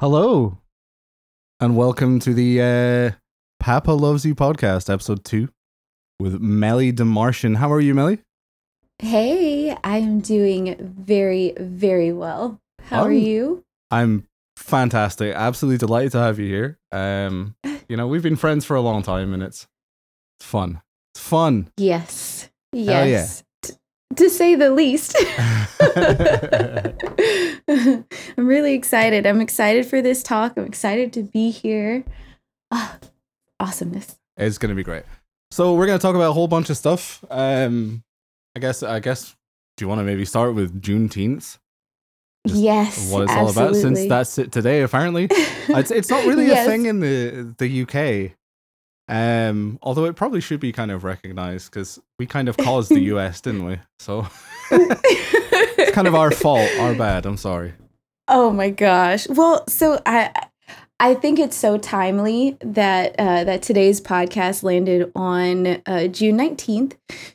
Hello, and welcome to the uh, Papa Loves You podcast, episode two, with MeliDaMartian. How are you, Meli? Hey, I am doing very, very well. How are Um, you? I'm fantastic. Absolutely delighted to have you here. Um, you know, we've been friends for a long time, and it's it's fun. It's fun. Yes. Hell yeah. Yes. T- to say the least. I'm really excited. I'm excited for this talk. I'm excited to be here. Ah, awesomeness. It's gonna be great. So we're gonna talk about a whole bunch of stuff. Um, I guess. I guess. Do you want to maybe start with Juneteenth? Just yes. What it's all about, since that's it today. Apparently, it's it's not really Yes. a thing in the the UK. Um, although it probably should be kind of recognized because we kind of caused the US, didn't we? So it's kind of our fault, our bad. I'm sorry. Oh my gosh. Well, so I I think it's so timely that uh, that today's podcast landed on uh, June 19th.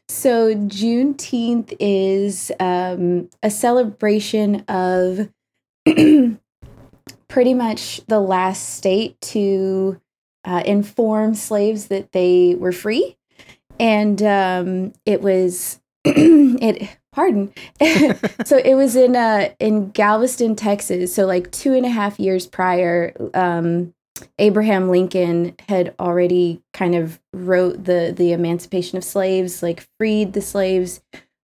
So Juneteenth is um, a celebration of pretty much the last state to uh, inform slaves that they were free. And um, it was it pardon so it was in uh in Galveston, Texas. So like two and a half years prior, um, Abraham Lincoln had already kind of wrote the the emancipation of slaves, like freed the slaves.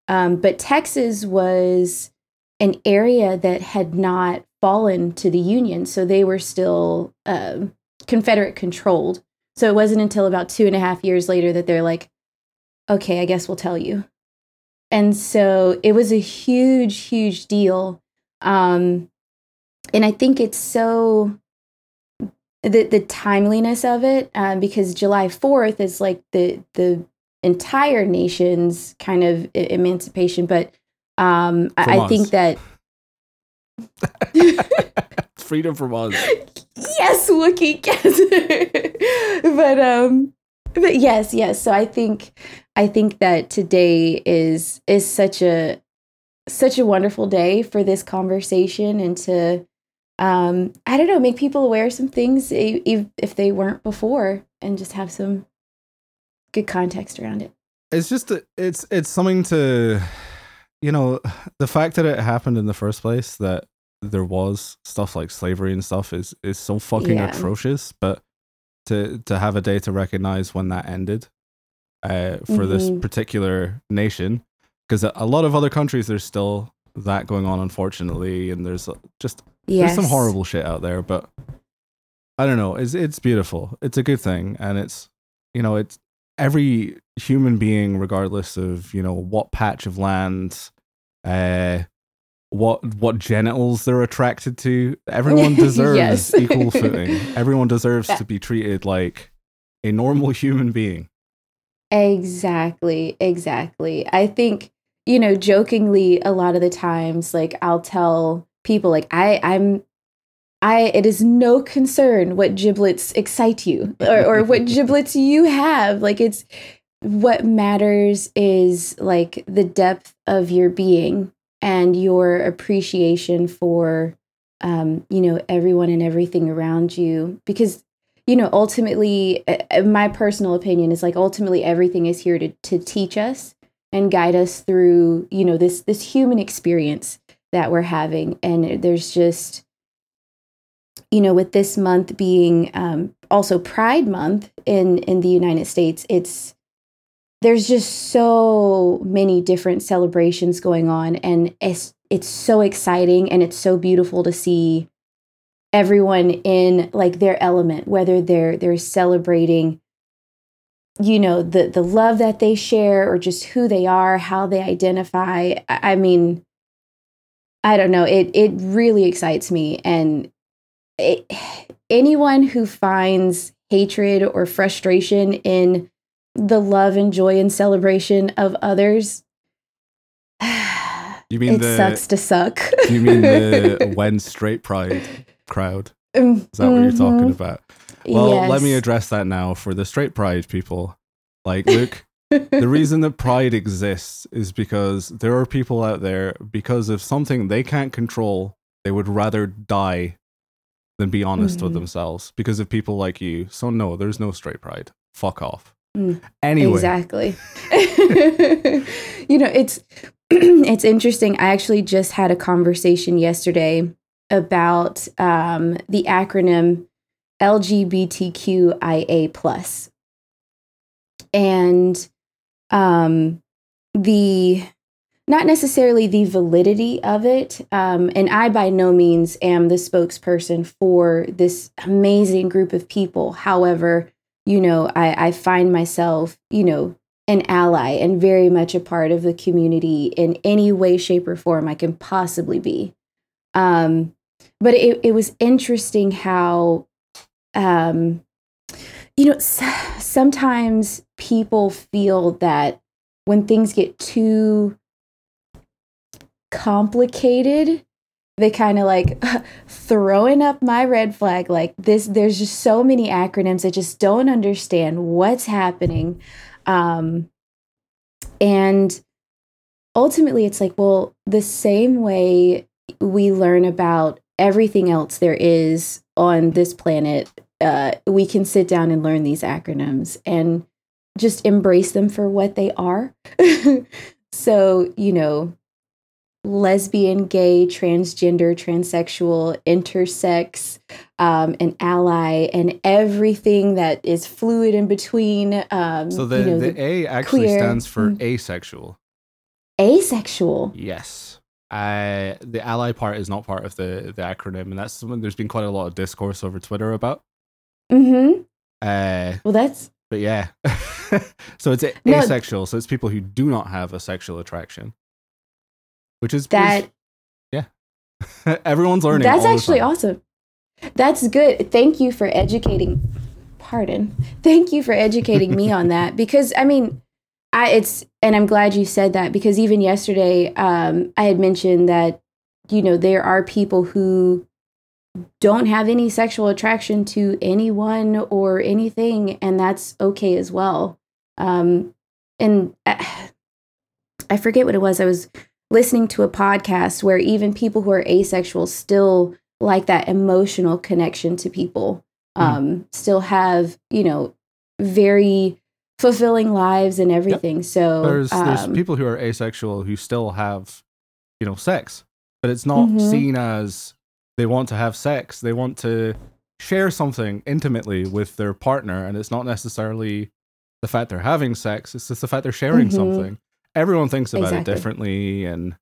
Um, but Texas was an area that had not fallen to the Union, so they were still um, Confederate controlled. So it wasn't until about two and a half years later that they're like, "Okay, I guess we'll tell you." And so it was a huge huge deal. Um and i think it's so the the timeliness of it um, because july 4th is like the the entire nation's kind of emancipation but um I, I think that Freedom from us. yes wookie yes but um but yes yes so i think i think that today is is such a such a wonderful day for this conversation and to um i don't know make people aware of some things if, if they weren't before and just have some good context around it It's just a- it's it's something to, you know, the fact that it happened in the first place that there was stuff like slavery and stuff is is so fucking Yeah. atrocious. But to to have a day to recognize when that ended, uh, for this Mhm. particular nation, because a, lot of other countries there's still that going on, unfortunately, and there's just yes there's some horrible shit out there. But I don't know. It's it's beautiful. It's a good thing, and it's you know it's every human being, regardless of you know what patch of land, uh, what what genitals they're attracted to. Everyone deserves Yes. equal footing. Everyone deserves Yeah. to be treated like a normal human being. Exactly, exactly. I think, you know, jokingly a lot of the times like I'll tell people like I I'm I it is no concern what giblets excite you or or what giblets you have. Like it's what matters is like the depth of your being and your appreciation for um you know everyone and everything around you. Because you know ultimately uh, uh, my personal opinion is like ultimately everything is here to to teach us and guide us through you know this this human experience that we're having. And there's just you know with this month being um, also pride month in in the united states it's there's just so many different celebrations going on and it's it's so exciting and it's so beautiful to see everyone in like their element whether they're they're celebrating you know the the love that they share or just who they are how they identify. I, I mean i don't know it it really excites me and it, anyone who finds hatred or frustration in the love and joy and celebration of others You mean it the sucks to suck you mean the when straight pride crowd? is Is that what you're talking about? Well, let me address that now for the straight pride people. Like, look, the reason that pride exists is because there are people out there because of something they can't control, they would rather die than be honest with Mhm. themselves because of people like you. So no, there's no straight pride. Fuck off. Mm, Anyway, Exactly. you know, it's it's interesting. I actually just had a conversation yesterday about um, the acronym LGBTQIA plus, and um, the not necessarily the validity of it. Um, and I by no means am the spokesperson for this amazing group of people. However, you know, I, I find myself, you know, an ally and very much a part of the community in any way, shape, or form I can possibly be. Um, but it, it was interesting how, um, you know, sometimes people feel that when things get too complicated, they kind of like throwing up my red flag like this there's just so many acronyms i just don't understand what's happening um and ultimately it's like well the same way we learn about everything else there is on this planet uh we can sit down and learn these acronyms and just embrace them for what they are. So you know lesbian, gay, transgender, transsexual, intersex, um, an ally, and everything that is fluid in between. Um, so the, you know, the, the A actually queer- stands for mm. asexual. asexual. Yes. Uh, the ally part is not part of the, the acronym, and that's something there's been quite a lot of discourse over Twitter about. Mm-hmm. Uh, Well, that's but yeah, so it's a- No. asexual. So it's people who do not have a sexual attraction, which is that. Yeah everyone's learning. That's actually awesome. That's good. Thank you for educating. Pardon. Thank you for educating me on that because I mean, I it's and I'm glad you said that because even yesterday, um, I had mentioned that you know there are people who don't have any sexual attraction to anyone or anything, and that's okay as well. Um, and I, I forget what it was. I was listening to a podcast where even people who are asexual still like that emotional connection to people Mhm. um still have you know very fulfilling lives and everything so there's there's um, people who are asexual who still have you know sex but it's not Mhm. seen as they want to have sex they want to share something intimately with their partner and it's not necessarily the fact they're having sex it's just the fact they're sharing Mhm. something everyone thinks about Exactly. it differently and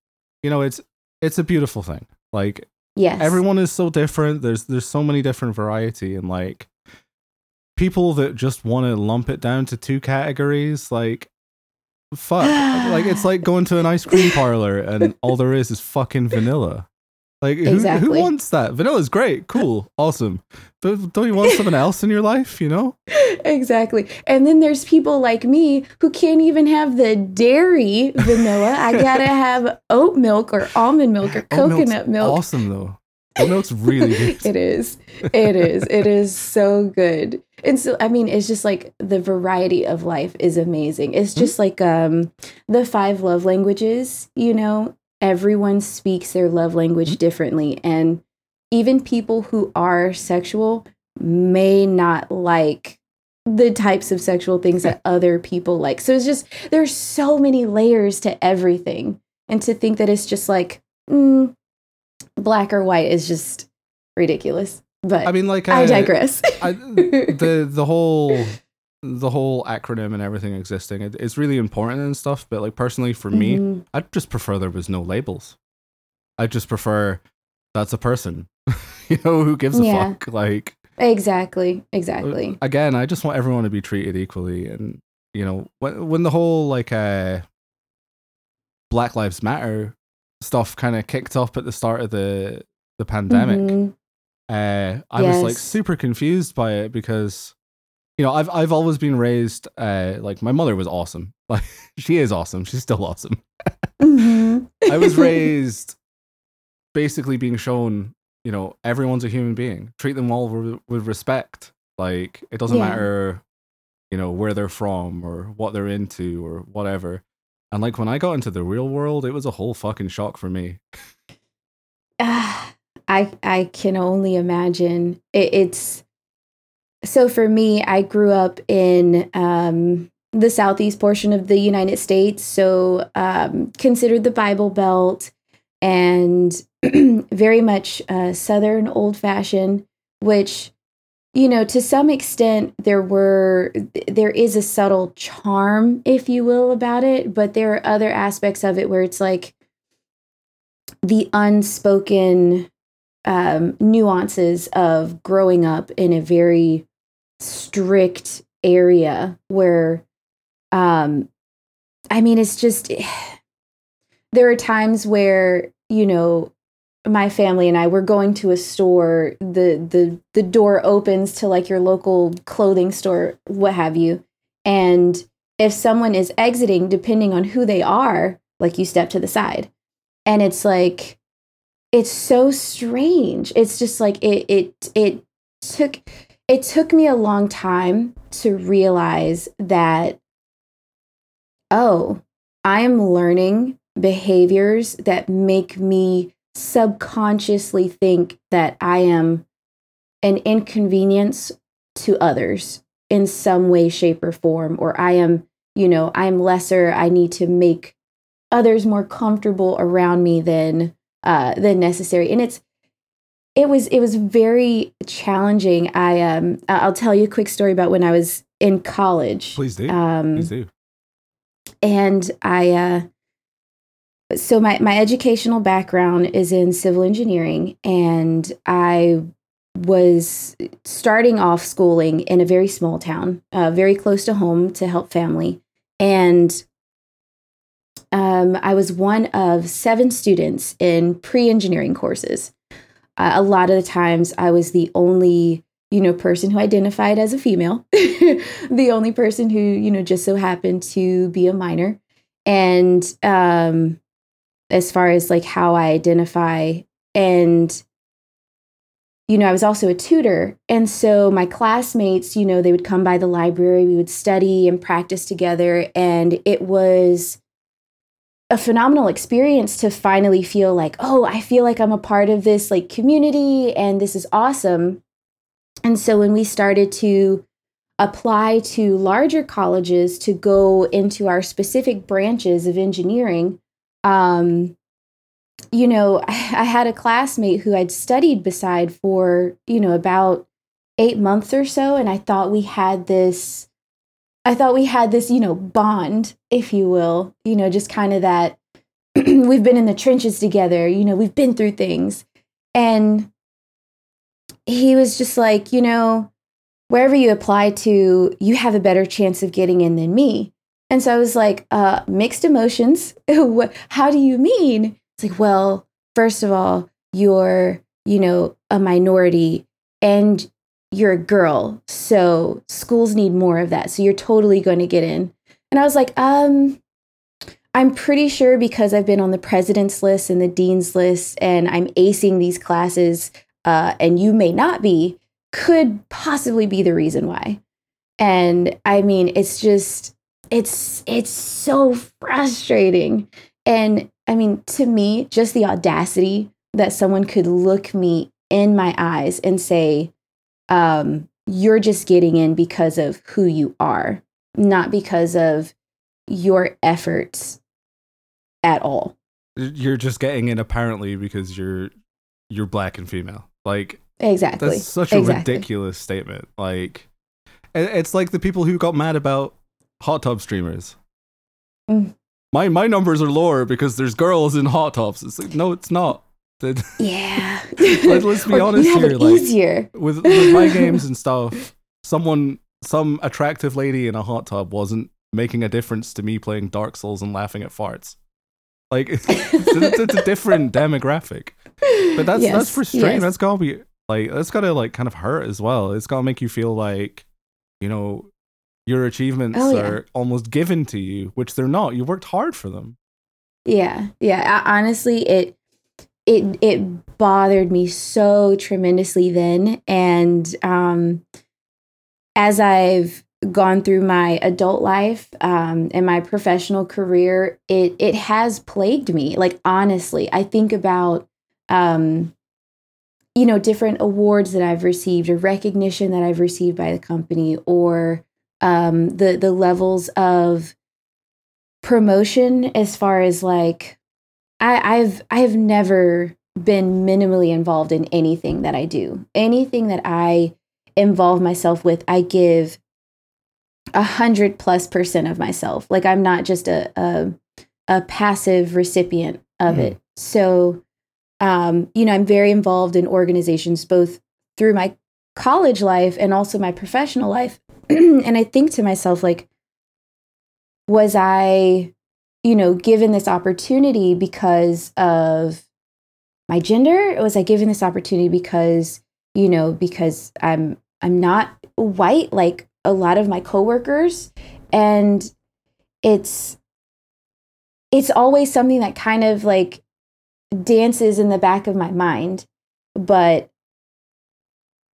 you know it's it's a beautiful thing. Like yes. everyone is so different. There's there's so many different variety and like people that just want to lump it down to two categories like fuck. Like it's like going to an ice cream parlor and all there is is fucking vanilla like who, who wants that? Vanilla's great. Cool. Awesome. But don't you want something else in your life you know? Exactly. And then there's people like me who can't even have the dairy vanilla. I gotta have oat milk or almond milk or coconut milk. awesome though. Oat milk's really good. It is. It is. It is so good. And so i mean it's just like the variety of life is amazing. It's Mm-hmm. just like um the five love languages you know everyone speaks their love language Mm-hmm. differently. And even people who are sexual may not like the types of sexual things that other people like. So it's just there's so many layers to everything. And to think that it's just like mm, black or white is just ridiculous. But i mean like I uh, digress. I, the the whole the whole acronym and everything existing it, it's really important and stuff but like personally for me Mhm. i'd just prefer there was no labels i just prefer that's a person you know who gives a Yeah. fuck like exactly, uh, exactly. again i just want everyone to be treated equally and you know when when the whole like uh black lives matter stuff kind of kicked up at the start of the the pandemic Mhm. uh, I was like super confused by it because, you know, I've I've always been raised uh, like my mother was awesome. Like she is awesome. She's still awesome. Mhm. I was raised basically being shown, you know, everyone's a human being. Treat them all with, with respect. Like it doesn't Yeah. matter, you know, where they're from or what they're into or whatever. And like when I got into the real world, it was a whole fucking shock for me. I I I can only imagine. It, it's so for me. I grew up in um, the southeast portion of the United States, so um, considered the Bible Belt, and very much uh, Southern old fashioned, which you know to some extent there were there is a subtle charm if you will about it but there are other aspects of it where it's like the unspoken um, nuances of growing up in a very strict area where um i mean it's just there are times where you know my family and I were going to a store, the the the door opens to like your local clothing store, what have you. And if someone is exiting, depending on who they are, like you step to the side. And it's like it's so strange. It's just like it it it took it took me a long time to realize that oh, I am learning behaviors that make me subconsciously think that I am an inconvenience to others in some way, shape, or form, or I am, you know, I'm lesser. I need to make others more comfortable around me than uh, than necessary, and it's it was it was very challenging. I um I'll tell you a quick story about when I was in college. Please do. Um, Please do. and I uh so my my educational background is in civil engineering and I was starting off schooling in a very small town, uh, very close to home to help family. And um, I was one of seven students in pre engineering courses. Uh, a lot of the times I was the only you know person who identified as a female the only person who you know just so happened to be a minor and um as far as like how I identify. And, you know, I was also a tutor. And so my classmates, you know, they would come by the library, we would study and practice together. And it was a phenomenal experience to finally feel like, oh, I feel like I'm a part of this like community and this is awesome. And so when we started to apply to larger colleges to go into our specific branches of engineering, um, you know, I, I had a classmate who I'd studied beside for, you know, about eight months or so. And I thought we had this, I thought we had this, you know, bond, if you will, you know, just kind of that we've been in the trenches together, you know, we've been through things. And he was just like, you know, wherever you apply to, you have a better chance of getting in than me. And so I was like, uh, mixed emotions. How do you mean? It's like, well, first of all, you're, you know, a minority and you're a girl. So schools need more of that. So you're totally going to get in. And I was like, um, I'm pretty sure because I've been on the president's list and the dean's list and I'm acing these classes, uh, and you may not be, could possibly be the reason why. And I mean, it's just, it's it's so frustrating and i mean to me just the audacity that someone could look me in my eyes and say um, you're just getting in because of who you are not because of your efforts at all you're just getting in apparently because you're you're black and female like exactly that's such a exactly. ridiculous statement like it's like the people who got mad about hot tub streamers. Mm. My my numbers are lower because there's girls in hot tubs. It's like no, it's not. yeah. Let, us be honest here. Like, easier with, with my games and stuff. Someone, some attractive lady in a hot tub wasn't making a difference to me playing Dark Souls and laughing at farts. Like it's, it's, it's a different demographic. But that's yes, that's frustrating. yes. That's gotta be like that's gotta like kind of hurt as well. It's gotta make you feel like, you know, your achievements Oh, yeah. are almost given to you, which they're not. You worked hard for them. Yeah, yeah. I, honestly, it it it bothered me so tremendously then, and um, as I've gone through my adult life um, and my professional career, it it has plagued me. Like honestly, I think about um, you know, different awards that I've received or recognition that I've received by the company or um, the the levels of promotion as far as like I, I've I have never been minimally involved in anything that I do. Anything that I involve myself with, I give a hundred plus percent of myself. Like I'm not just a a, a passive recipient of mm. it. So, um, you know, I'm very involved in organizations both through my college life and also my professional life. and I think to myself, like, was I, you know, given this opportunity because of my gender? Or was I given this opportunity because, you know, because I'm I'm not white like a lot of my coworkers and it's it's always something that kind of like dances in the back of my mind but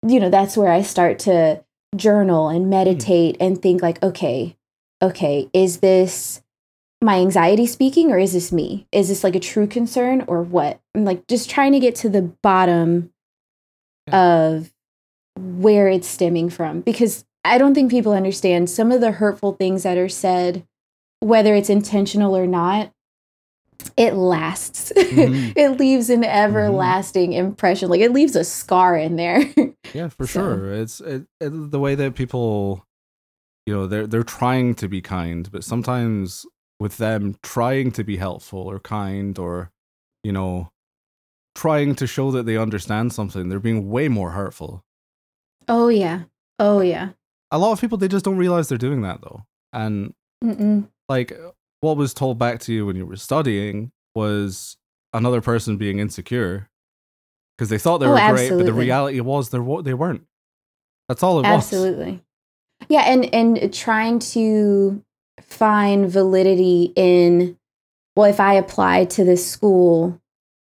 you know that's where i start to journal and hmm. meditate mm. and think like okay okay is this my anxiety speaking or is this me is this like a true concern or what i'm like just trying to get to the bottom yeah. of where it's stemming from because I don't think people understand some of the hurtful things that are said, whether it's intentional or not. It lasts. Mm-hmm. it leaves an everlasting mm-hmm. impression. Like it leaves a scar in there. yeah, for so. sure. It's it, it, the way that people, you know, they're they're trying to be kind, but sometimes with them trying to be helpful or kind or, you know, trying to show that they understand something, they're being way more hurtful. Oh yeah. Oh yeah a lot of people they just don't realize they're doing that though and Mm-mm. like what was told back to you when you were studying was another person being insecure because they thought they oh, were great but the reality was they they weren't that's all it absolutely. was absolutely yeah and and trying to find validity in well if i apply to this school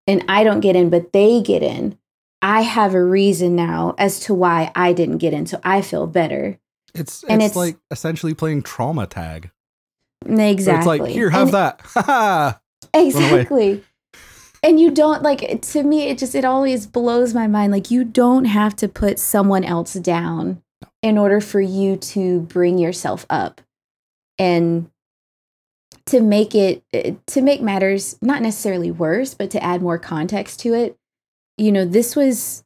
and i don't get in but they get in i have a reason now as to why i didn't get in so i feel better it's and it's, it's like essentially playing trauma tag. Exactly. It's like here, have and that. exactly. And you don't like to me. It just it always blows my mind. Like you don't have to put someone else down in order for you to bring yourself up, and to make it eh, to make matters not necessarily worse, but to add more context to it. You know, this was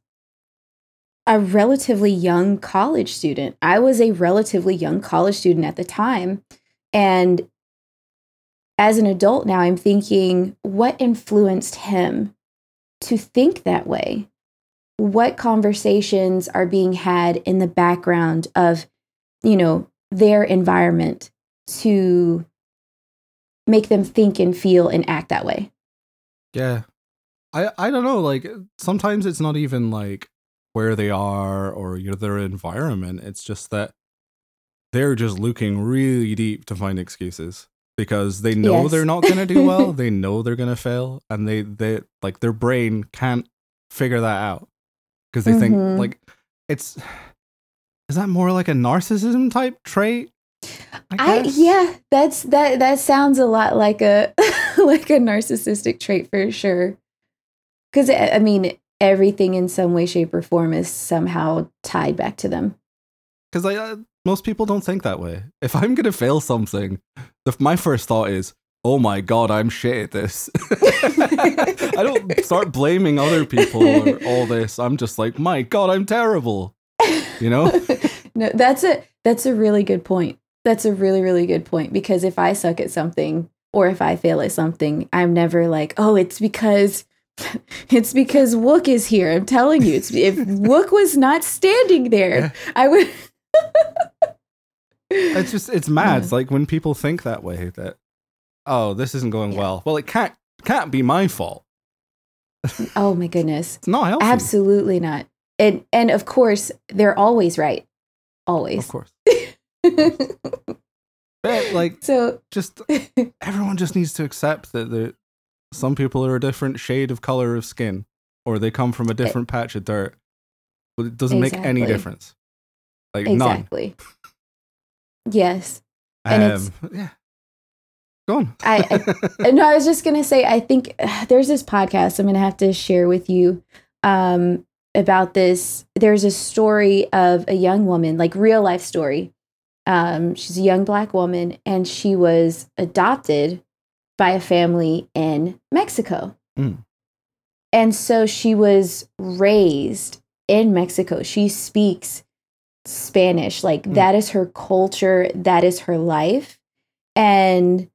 a relatively young college student. I was a relatively young college student at the time. And as an adult now, I'm thinking, what influenced him to think that way? What conversations are being had in the background of, you know, their environment to make them think and feel and act that way? Yeah. I I don't know, like sometimes it's not even like where they are or you know their environment. It's just that they're just looking really deep to find excuses because they know yes. they're not going to do well. they know they're going to fail, and they they like their brain can't figure that out because they mm-hmm. think like it's is that more like a narcissism type trait I, I, yeah, that's that that sounds a lot like a like a narcissistic trait for sure. Cuz I mean, everything in some way, shape, or form is somehow tied back to them. Because uh, most people don't think that way. If I'm gonna fail something, the, my first thought is, "Oh my god, I'm shit at this." I don't start blaming other people or all this. I'm just like, "My god, I'm terrible." You know? no, that's a that's a really good point. That's a really really good point because if I suck at something or if I fail at something, I'm never like, "Oh, it's because." It's because Wook is here. I'm telling you, it's, if Wook was not standing there, yeah. I would. it's just it's mad. Yeah. It's like when people think that way that oh, this isn't going yeah. well. Well, it can't can't be my fault. oh my goodness, it's not healthy. Absolutely not. And and of course they're always right. Always. Of course. But like so, just everyone just needs to accept that the some people are a different shade of color of skin, or they come from a different it, patch of dirt. But it doesn't exactly. make any difference. Like exactly. None. Yes. And um, it's yeah. Go on. I, I no, I was just gonna say I think uh, there's this podcast I'm gonna have to share with you. Um, about this. There's a story of a young woman, like real life story. Um, she's a young black woman, and she was adopted by a family in Mexico. Mm. And so she was raised in Mexico. She speaks Spanish. Like Mm. that is her culture, that is her life. And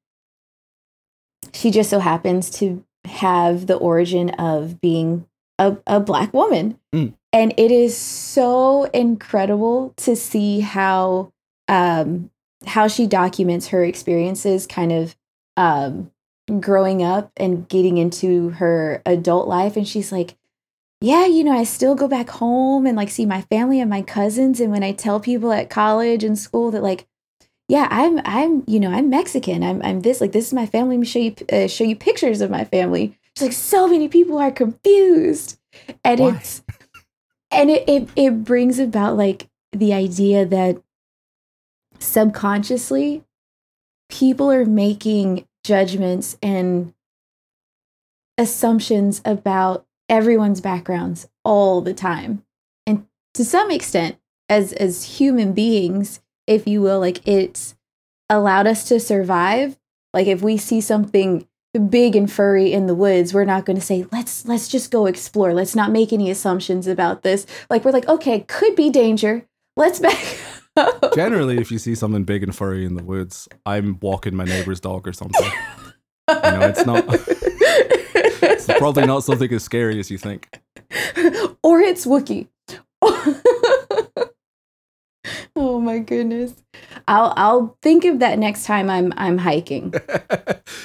she just so happens to have the origin of being a, a black woman. Mm. And it is so incredible to see how um how she documents her experiences kind of um growing up and getting into her adult life. And she's like yeah you know i still go back home and like see my family and my cousins. And when i tell people at college and school that like yeah i'm i'm you know i'm mexican. I'm, I'm this like this is my family. Let me show you uh, show you pictures of my family. She's like so many people are confused. And Why? it's and it, it it brings about like the idea that subconsciously people are making judgments and assumptions about everyone's backgrounds all the time. And to some extent as as human beings if you will like it's allowed us to survive. Like if we see something big and furry in the woods we're not going to say let's let's just go explore. Let's not make any assumptions about this. Like we're like okay could be danger. Let's back Generally, if you see something big and furry in the woods, I'm walking my neighbor's dog or something. know, it's not- It's probably not something as scary as you think. or it's Wookie. oh my goodness. I'll I'll think of that next time I'm I'm hiking.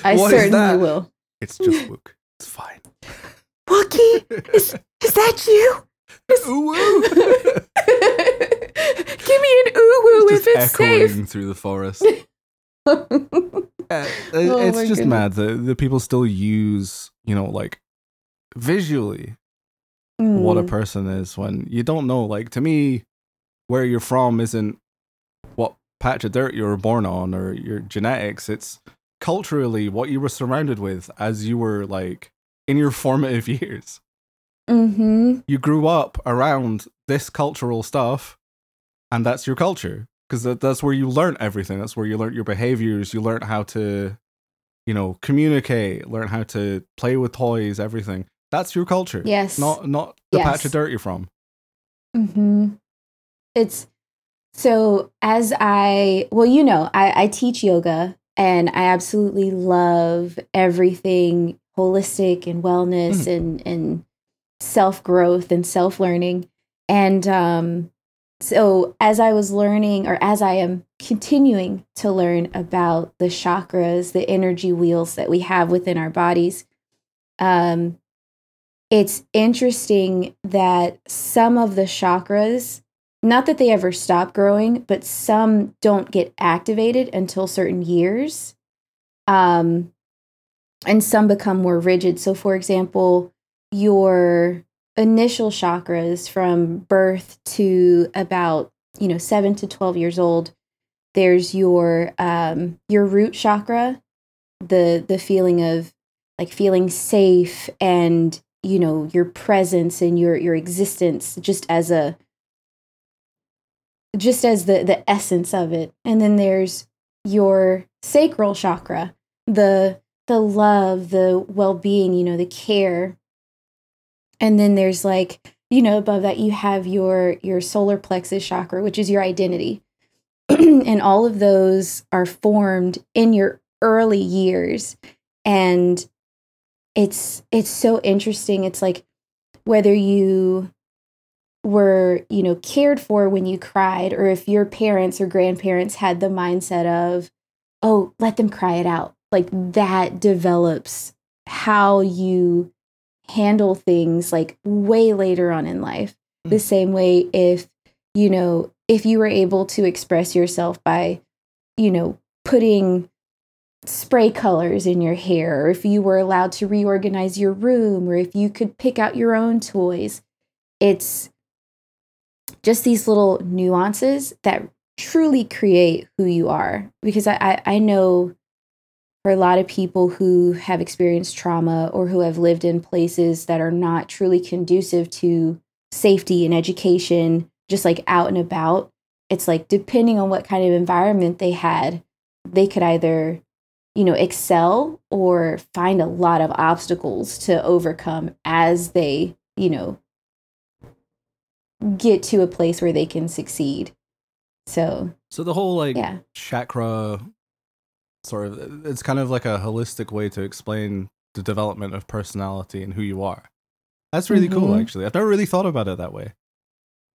I What is certainly that? will. It's just Wook. It's fine. Wookie, is is that you? Woo. Give me an ooh woo if just it's echoing safe. through the forest. Uh, Oh it's just goodness. mad that the people still use, you know, like visually what a Mm, person is when you don't know. Like to me, where you're from isn't what patch of dirt you were born on or your genetics. It's culturally what you were surrounded with as you were like in your formative years. mhm. You grew up around this cultural stuff, and that's your culture because that, that's where you learn everything. That's where you learn your behaviors. You learn how to, you know, communicate. Learn how to play with toys. Everything. That's your culture. Yes. Not not the patch of dirt you're from. mm-hmm It's so as I well, you know, I, I teach yoga and I absolutely love everything holistic and wellness and and self growth and self learning. And um, so as I was learning, or as I am continuing to learn about the chakras, the energy wheels that we have within our bodies, um, it's interesting that some of the chakras, not that they ever stop growing, but some don't get activated until certain years. Um, and some become more rigid. So, for example, your initial chakras from birth to about you know 7 to 12 years old there's your um your root chakra the the feeling of like feeling safe and you know your presence and your your existence just as a just as the the essence of it. And then there's your sacral chakra the the love the well-being you know the care and then there's like you know above that you have your your solar plexus chakra which is your identity. And all of those are formed in your early years. And it's it's so interesting. It's like whether you were you know cared for when you cried or if your parents or grandparents had the mindset of oh let them cry it out. Like that develops how you handle things like way later on in life the Mm. same way if you know if you were able to express yourself by you know putting spray colors in your hair or if you were allowed to reorganize your room or if you could pick out your own toys it's just these little nuances that truly create who you are because i i, I know for a lot of people who have experienced trauma or who have lived in places that are not truly conducive to safety and education, just like out and about, it's like depending on what kind of environment they had, they could either, you know, excel or find a lot of obstacles to overcome as they, you know, get to a place where they can succeed. So, So the whole like yeah. chakra sort of it's kind of like a holistic way to explain the development of personality and who you are. That's really cool Mhm. actually. I've never really thought about it that way.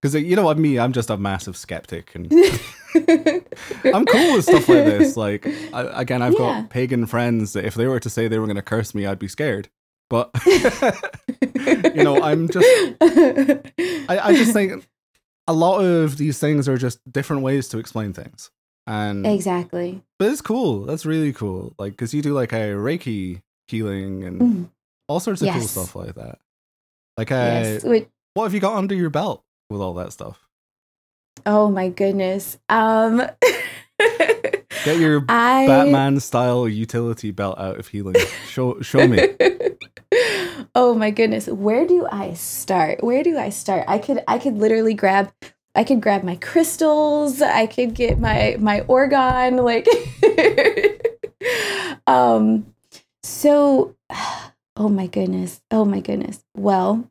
Cuz you know what me, I'm just a massive skeptic and I'm cool with stuff like this. Like I, again, I've Yeah. got pagan friends that if they were to say they were going to curse me, I'd be scared. But you know, I'm just I, I just think a lot of these things are just different ways to explain things. And exactly. but it's cool. That's really cool. Like because you do like a Reiki healing and Mhm. all sorts of cool stuff like that. Like, yes. Which, what have you got under your belt with all that stuff? oh my goodness. Um Get your I Batman style utility belt out of healing. Show show me. oh my goodness. Where do I start? Where do I start? I could I could literally grab I could grab my crystals. I could get my my organ like um so oh my goodness. Oh my goodness. Well,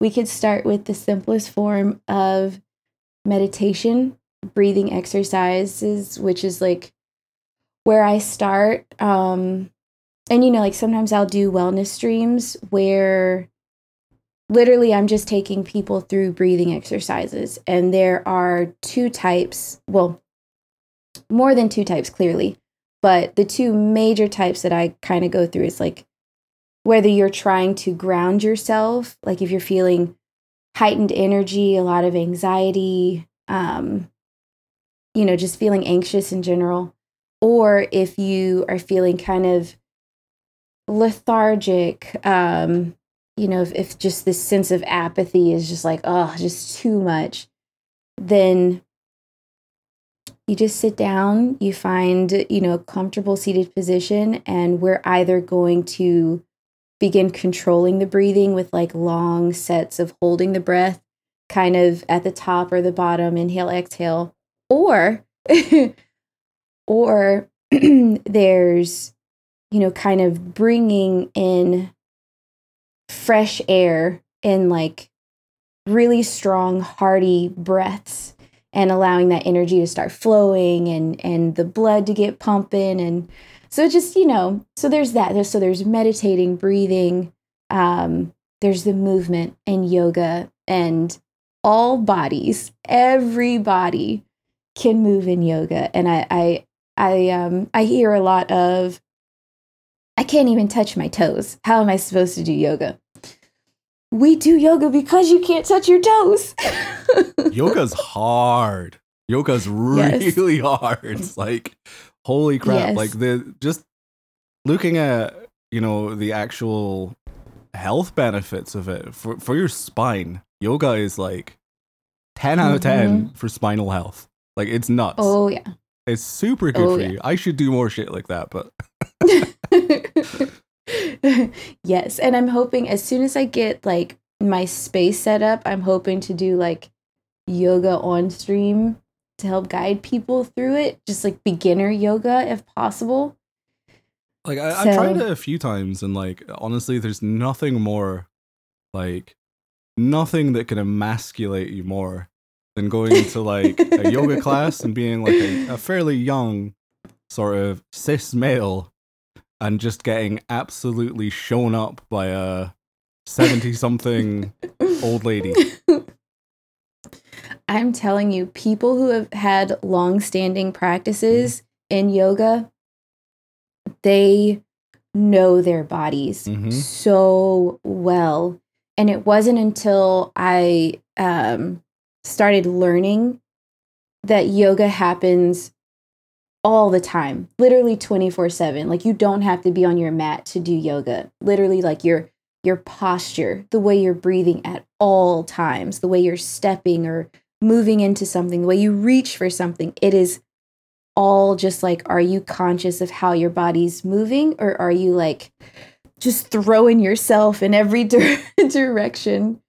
we could start with the simplest form of meditation, breathing exercises, which is like where I start. Um, and you know, like sometimes I'll do wellness streams where literally I'm just taking people through breathing exercises. And there are two types, well, more than two types, clearly. But the two major types that I kind of go through is like whether you're trying to ground yourself, like if you're feeling heightened energy, a lot of anxiety, um, you know, just feeling anxious in general, or if you are feeling kind of lethargic, um, you know, if, if just this sense of apathy is just like, oh, just too much, then you just sit down, you find, you know, a comfortable seated position, and we're either going to begin controlling the breathing with like long sets of holding the breath kind of at the top or the bottom inhale exhale or or there's you know kind of bringing in fresh air in like really strong hearty breaths and allowing that energy to start flowing and and the blood to get pumping and so just you know so there's that. So there's meditating breathing um there's the movement and yoga and all bodies every body can move in yoga. And i i i um i hear a lot of i can't even touch my toes. How am i supposed to do yoga we do yoga because you can't touch your toes Yoga's hard. Yoga's Yes. really hard. It's like holy crap. Yes. Like the just looking at, you know, the actual health benefits of it for for your spine. Yoga is like 10 out of 10 mm-hmm. for spinal health. Like it's nuts. oh yeah It's super good Oh, for yeah. you. I should do more shit like that, but yes, and I'm hoping as soon as I get like my space set up, I'm hoping to do like yoga on stream to help guide people through it, just like beginner yoga if possible. Like I, I've tried it a few times, and like honestly, there's nothing more, like, nothing that can emasculate you more than going to like a yoga class and being like a, a fairly young, sort of cis male, and just getting absolutely shown up by a seventy-something old lady. I'm telling you, people who have had long-standing practices in yoga, they know their bodies Mhm. so well. And it wasn't until I um, started learning that yoga happens all the time, literally 24 7. Like you don't have to be on your mat to do yoga. Literally, like your your posture, the way you're breathing at all times, the way you're stepping or moving into something, the way you reach for something, it is all just like, are you conscious of how your body's moving or are you like just throwing yourself in every dir- direction?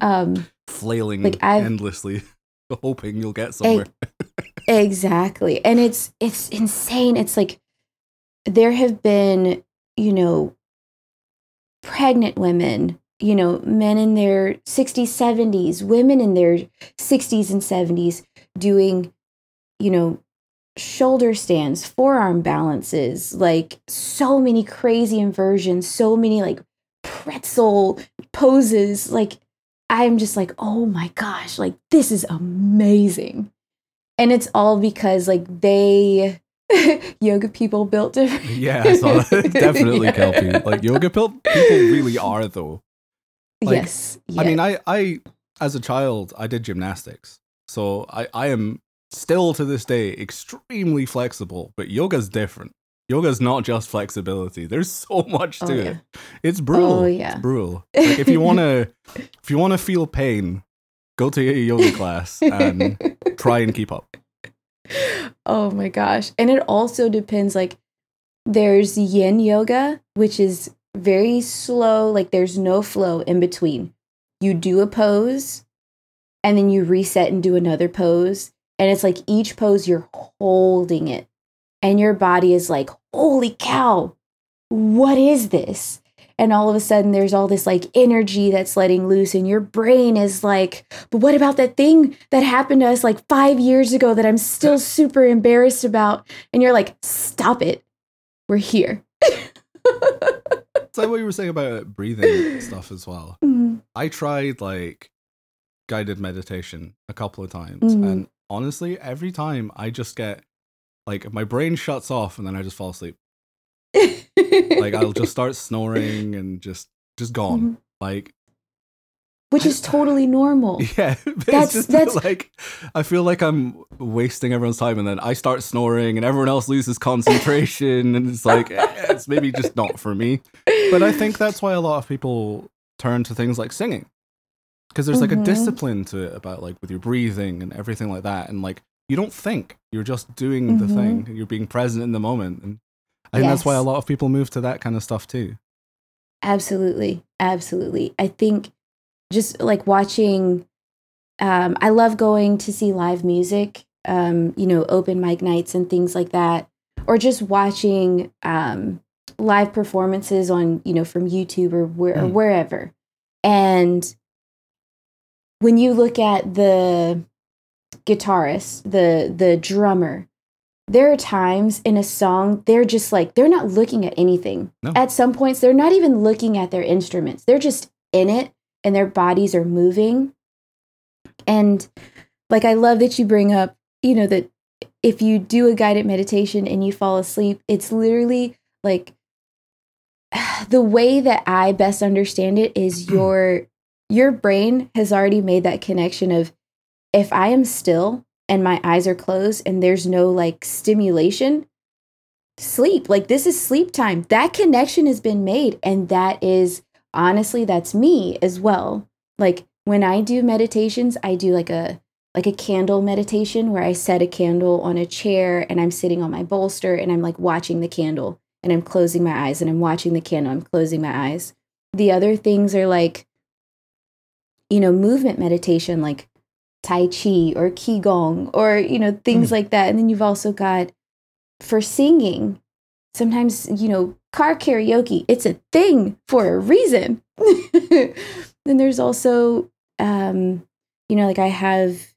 Um, flailing Like, I've- endlessly, hoping you'll get somewhere. Exactly. And it's it's insane. It's like there have been, you know, pregnant women, you know, men in their 60s, 70s, women in their 60s and 70s doing, you know, shoulder stands, forearm balances, like so many crazy inversions, so many like pretzel poses. Like I'm just like, "Oh my gosh, like this is amazing." and it's all because like they yoga people built different. yeah, I saw that. definitely Yeah. Kelpie. Like yoga people really are though. like, yes, I mean. I, I, as a child, I did gymnastics, so I, I am still to this day extremely flexible. But yoga's different. Yoga's not just flexibility. There's so much Oh, to yeah. it. It's brutal. Oh, yeah. It's brutal. Like if you wanna, if you wanna feel pain, go to a yoga class and try and keep up. oh my gosh. And it also depends like there's yin yoga, which is very slow, like there's no flow in between. You do a pose and then you reset and do another pose. And it's like each pose you're holding it. And your body is like, holy cow, what is this? And all of a sudden, there's all this like energy that's letting loose, and your brain is like, but what about that thing that happened to us like five years ago that I'm still super embarrassed about? And you're like, stop it. We're here. It's like what you were saying about breathing stuff as well. Mhm. I tried like guided meditation a couple of times, Mhm. and honestly, every time I just get like my brain shuts off, and then I just fall asleep. Like I'll just start snoring and just just gone. Mhm. Like Which is totally normal. yeah, That's- just that's- like I feel like I'm wasting everyone's time, and then I start snoring, and everyone else loses concentration, and it's like eh, it's maybe just not for me. But I think that's why a lot of people turn to things like singing. Because there's like Mhm. a discipline to it about like with your breathing and everything like that. And like you don't think, you're just doing the Mhm. thing. You're being present in the moment. And I think that's why a lot of people move to that kind of stuff too. Absolutely. Absolutely. I think just like watching um I love going to see live music, um, you know, open mic nights and things like that or just watching um live performances on, you know, from YouTube or where or Mm. wherever. And when you look at the guitarist, the the drummer, there are times in a song they're just like they're not looking at anything. No. At some points they're not even looking at their instruments. They're just in it and their bodies are moving. And like I love that you bring up, you know, that if you do a guided meditation and you fall asleep, it's literally like the way that I best understand it is your your brain has already made that connection of if I am still and my eyes are closed and there's no like stimulation, sleep. Like this is sleep time. That connection has been made. And that is honestly, that's me as well. Like when I do meditations, I do like a like a candle meditation where I set a candle on a chair and I'm sitting on my bolster and I'm like watching the candle and I'm closing my eyes and I'm watching the candle, I'm closing my eyes. The other things are like, you know, movement meditation, like Tai Chi or Qigong or, you know, things Mm. like that. And then you've also got for singing, sometimes, you know, car karaoke, it's a thing for a reason. then there's also, um, you know, like I have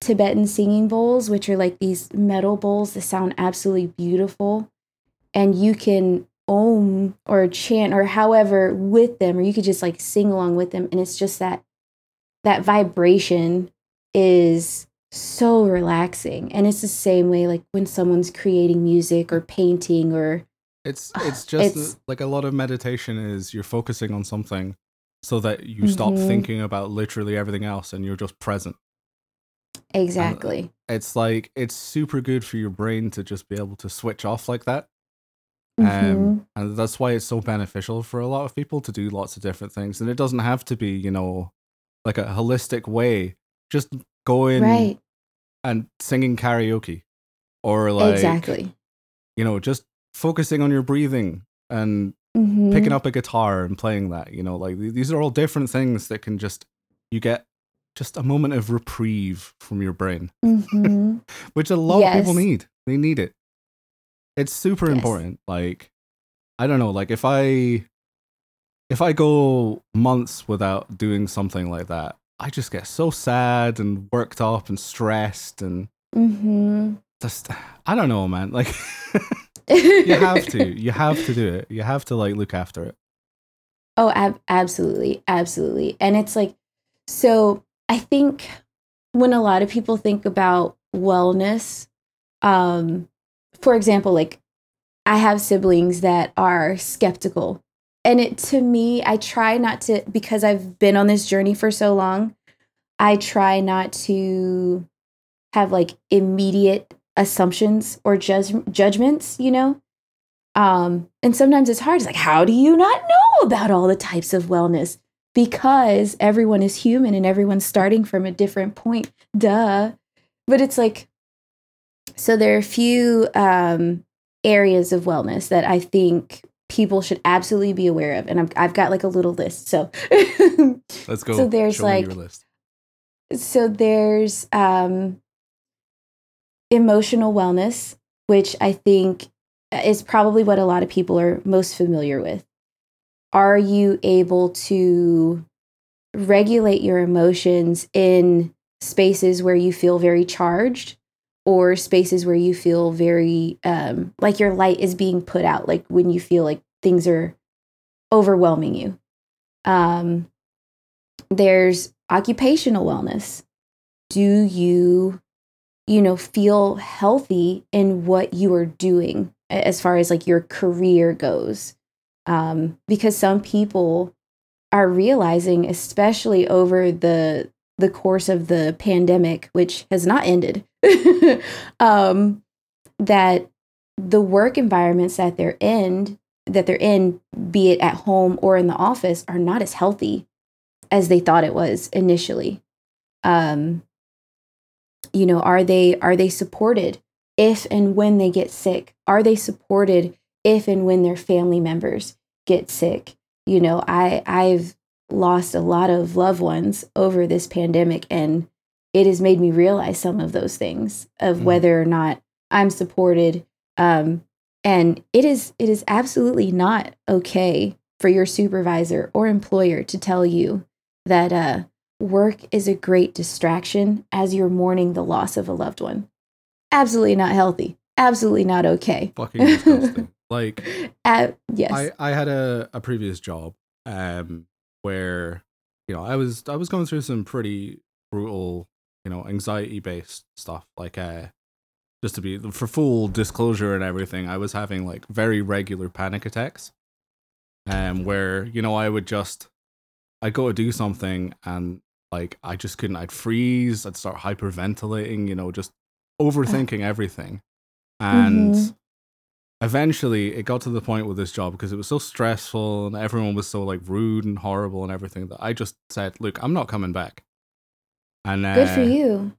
Tibetan singing bowls, which are like these metal bowls that sound absolutely beautiful. And you can om or chant or however with them, or you could just like sing along with them. And it's just that that vibration is so relaxing. And it's the same way like when someone's creating music or painting or It's it's just It's- like a lot of meditation is you're focusing on something so that you stop Mhm. thinking about literally everything else and you're just present. exactly. It's like it's super good for your brain to just be able to switch off like that. Mhm. Um, and that's why it's so beneficial for a lot of people to do lots of different things. And it doesn't have to be, you know, like a holistic way. Just going right. and singing karaoke or like, exactly. you know, just focusing on your breathing and Mhm. picking up a guitar and playing that, you know, like these are all different things that can just, you get just a moment of reprieve from your brain, hmm which a lot of people need. They need it. It's super Yes. important. Like, I don't know, like if I if I go months without doing something like that, I just get so sad and worked up and stressed and hmm just I don't know, man. Like you have to. You have to do it. You have to like look after it. Oh, ab- absolutely. Absolutely. And it's like, so I think when a lot of people think about wellness, um, for example, like I have siblings that are skeptical. And it to me, I try not to, because I've been on this journey for so long, I try not to have like immediate assumptions or judgments, you know? Um, and sometimes it's hard. It's like, how do you not know about all the types of wellness? Because everyone is human and everyone's starting from a different point. Duh. But it's like, so there are a few um, areas of wellness that I think people should absolutely be aware of. And I'm, I've got like a little list. So, Let's go. So there's, Show like, your list. so there's um, emotional wellness, which I think is probably what a lot of people are most familiar with. Are you able to regulate your emotions in spaces where you feel very charged or spaces where you feel very um, like your light is being put out, like when you feel like things are overwhelming you? Um, there's occupational wellness do you you know feel healthy in what you are doing as far as like your career goes um because some people are realizing especially over the the course of the pandemic which has not ended um that the work environments that they're in that they're in be it at home or in the office are not as healthy as they thought it was initially. Um you know are they are they supported if and when they get sick? Are they supported if and when their family members get sick? You know i i've lost a lot of loved ones over this pandemic and it has made me realize some of those things of Mhm. whether or not i'm supported um and it is it is absolutely not okay for your supervisor or employer to tell you that uh work is a great distraction as you're mourning the loss of a loved one. Absolutely not healthy. Absolutely not okay. Fucking disgusting. like Uh, yes. I, I had a, a previous job um where you know I was I was going through some pretty brutal you know anxiety based stuff like uh just to be for full disclosure and everything I was having like very regular panic attacks um where you know I would just I'd go to do something and like I just couldn't I'd freeze I'd start hyperventilating you know just overthinking everything and Mhm. Eventually it got to the point with this job because it was so stressful and everyone was so like rude and horrible and everything that I just said, "Look, I'm not coming back." And uh, Good for you.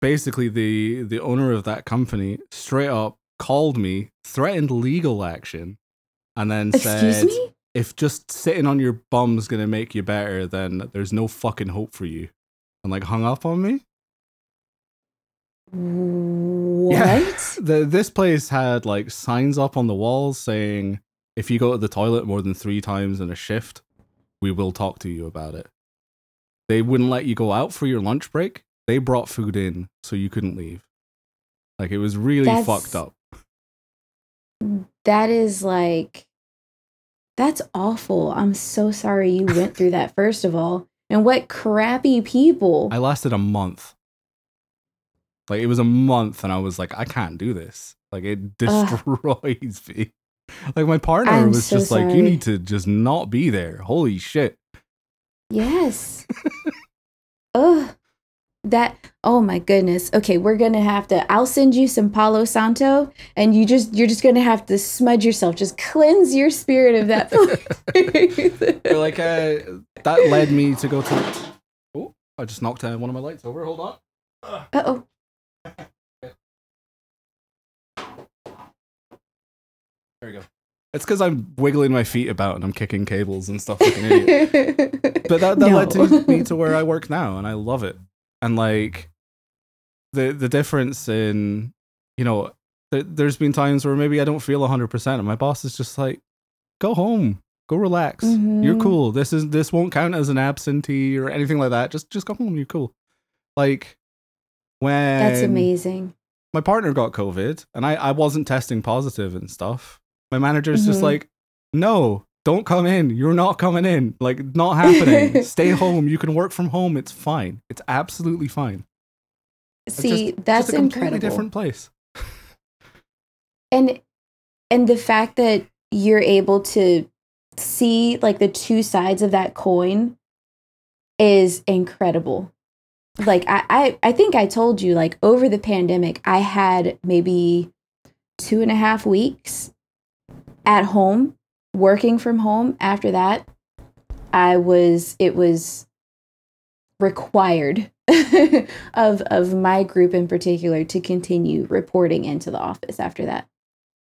basically, the the owner of that company straight up called me, threatened legal action, and then Excuse said, me? "If just sitting on your bum's gonna make you better, then there's no fucking hope for you," and like hung up on me. What? Yeah. the this place had like signs up on the walls saying if you go to the toilet more than three times in a shift, we will talk to you about it. They wouldn't let you go out for your lunch break. They brought food in so you couldn't leave. Like it was really That's- fucked up. That is like, that's awful. I'm so sorry you went through that, first of all. And what crappy people. I lasted a month. Like it was a month and I was like, I can't do this. Like it destroys me. Like my partner I'm was so just like, you need to just not be there. Holy shit. Yes. Ugh. That oh my goodness. Okay, we're gonna have to I'll send you some Palo Santo and you just you're just gonna have to smudge yourself. Just cleanse your spirit of that. Like uh, that led me to go to. Oh, I just knocked uh, one of my lights over. Hold on. uh oh. There we go. It's because I'm wiggling my feet about and I'm kicking cables and stuff like an idiot. But that, that No. led to me to where I work now, and I love it. And like the the difference in, you know, th- there's been times where maybe I don't feel 100, percent and my boss is just like, "Go home, go relax. You're Mhm. cool. This is this won't count as an absentee or anything like that. Just just go home. You're cool." Like when That's amazing. my partner got COVID and I, I wasn't testing positive and stuff. My manager's just Mhm. like, no, don't come in. You're not coming in. Like, not happening. Stay home. You can work from home. It's fine. It's absolutely fine. See, just- that's just a completely incredible. different place. and and the fact that you're able to see like the two sides of that coin is incredible like I, I i think i told you like over the pandemic i had maybe two and a half weeks at home working from home after that i was it was required of of my group in particular to continue reporting into the office after that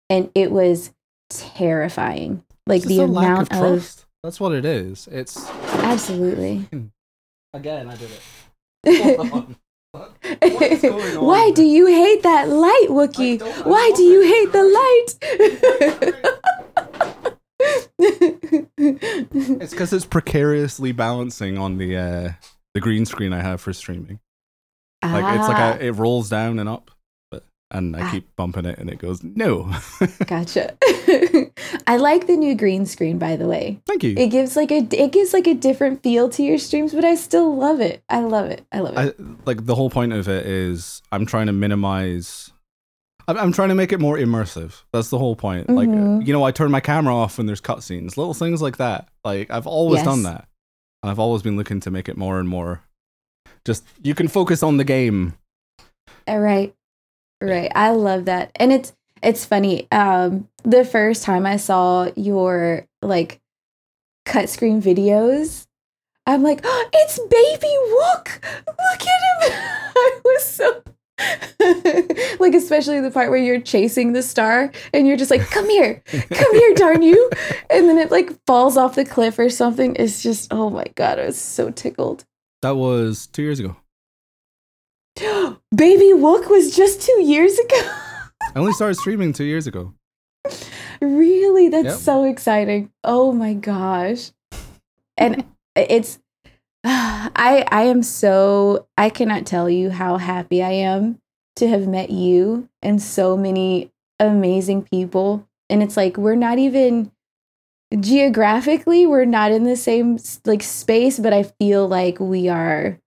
and it was terrifying like the just a lack amount of of. That's what it is. It's absolutely hmm. again, I did it. Hold on. What's going on? why do you hate that light wookie? Why do you hate the light? It's because it's precariously balancing on the uh, the green screen I have for streaming. Like it's like Ah, a, it rolls down and up, but and I Ah. keep bumping it and it goes no. gotcha i like the new green screen by the way Thank you. it gives like a it gives like a different feel to your streams but i still love it i love it i love it I, like the whole point of it is I'm trying to minimize. I'm, I'm trying to make it more immersive. That's the whole point. Like Mhm. you know, I turn my camera off when there's cutscenes, little things like that. Like I've always done that, and I've always been looking to make it more and more. Just you can focus on the game. Uh, Right. Right. I love that. And it's it's funny. Um the first time I saw your like cut screen videos, I'm like, oh, it's baby Wook. Look at him. I was so like especially the part where you're chasing the star and you're just like, come here, come here, darn you. And then it like falls off the cliff or something. It's just, oh my god, I was so tickled. That was two years ago. Baby Wook was just two years ago. I only started streaming two years ago. Really? That's Yep. so exciting. Oh my gosh. And it's I I am so I cannot tell you how happy I am to have met you and so many amazing people. And it's like we're not even geographically we're not in the same like space, but I feel like we are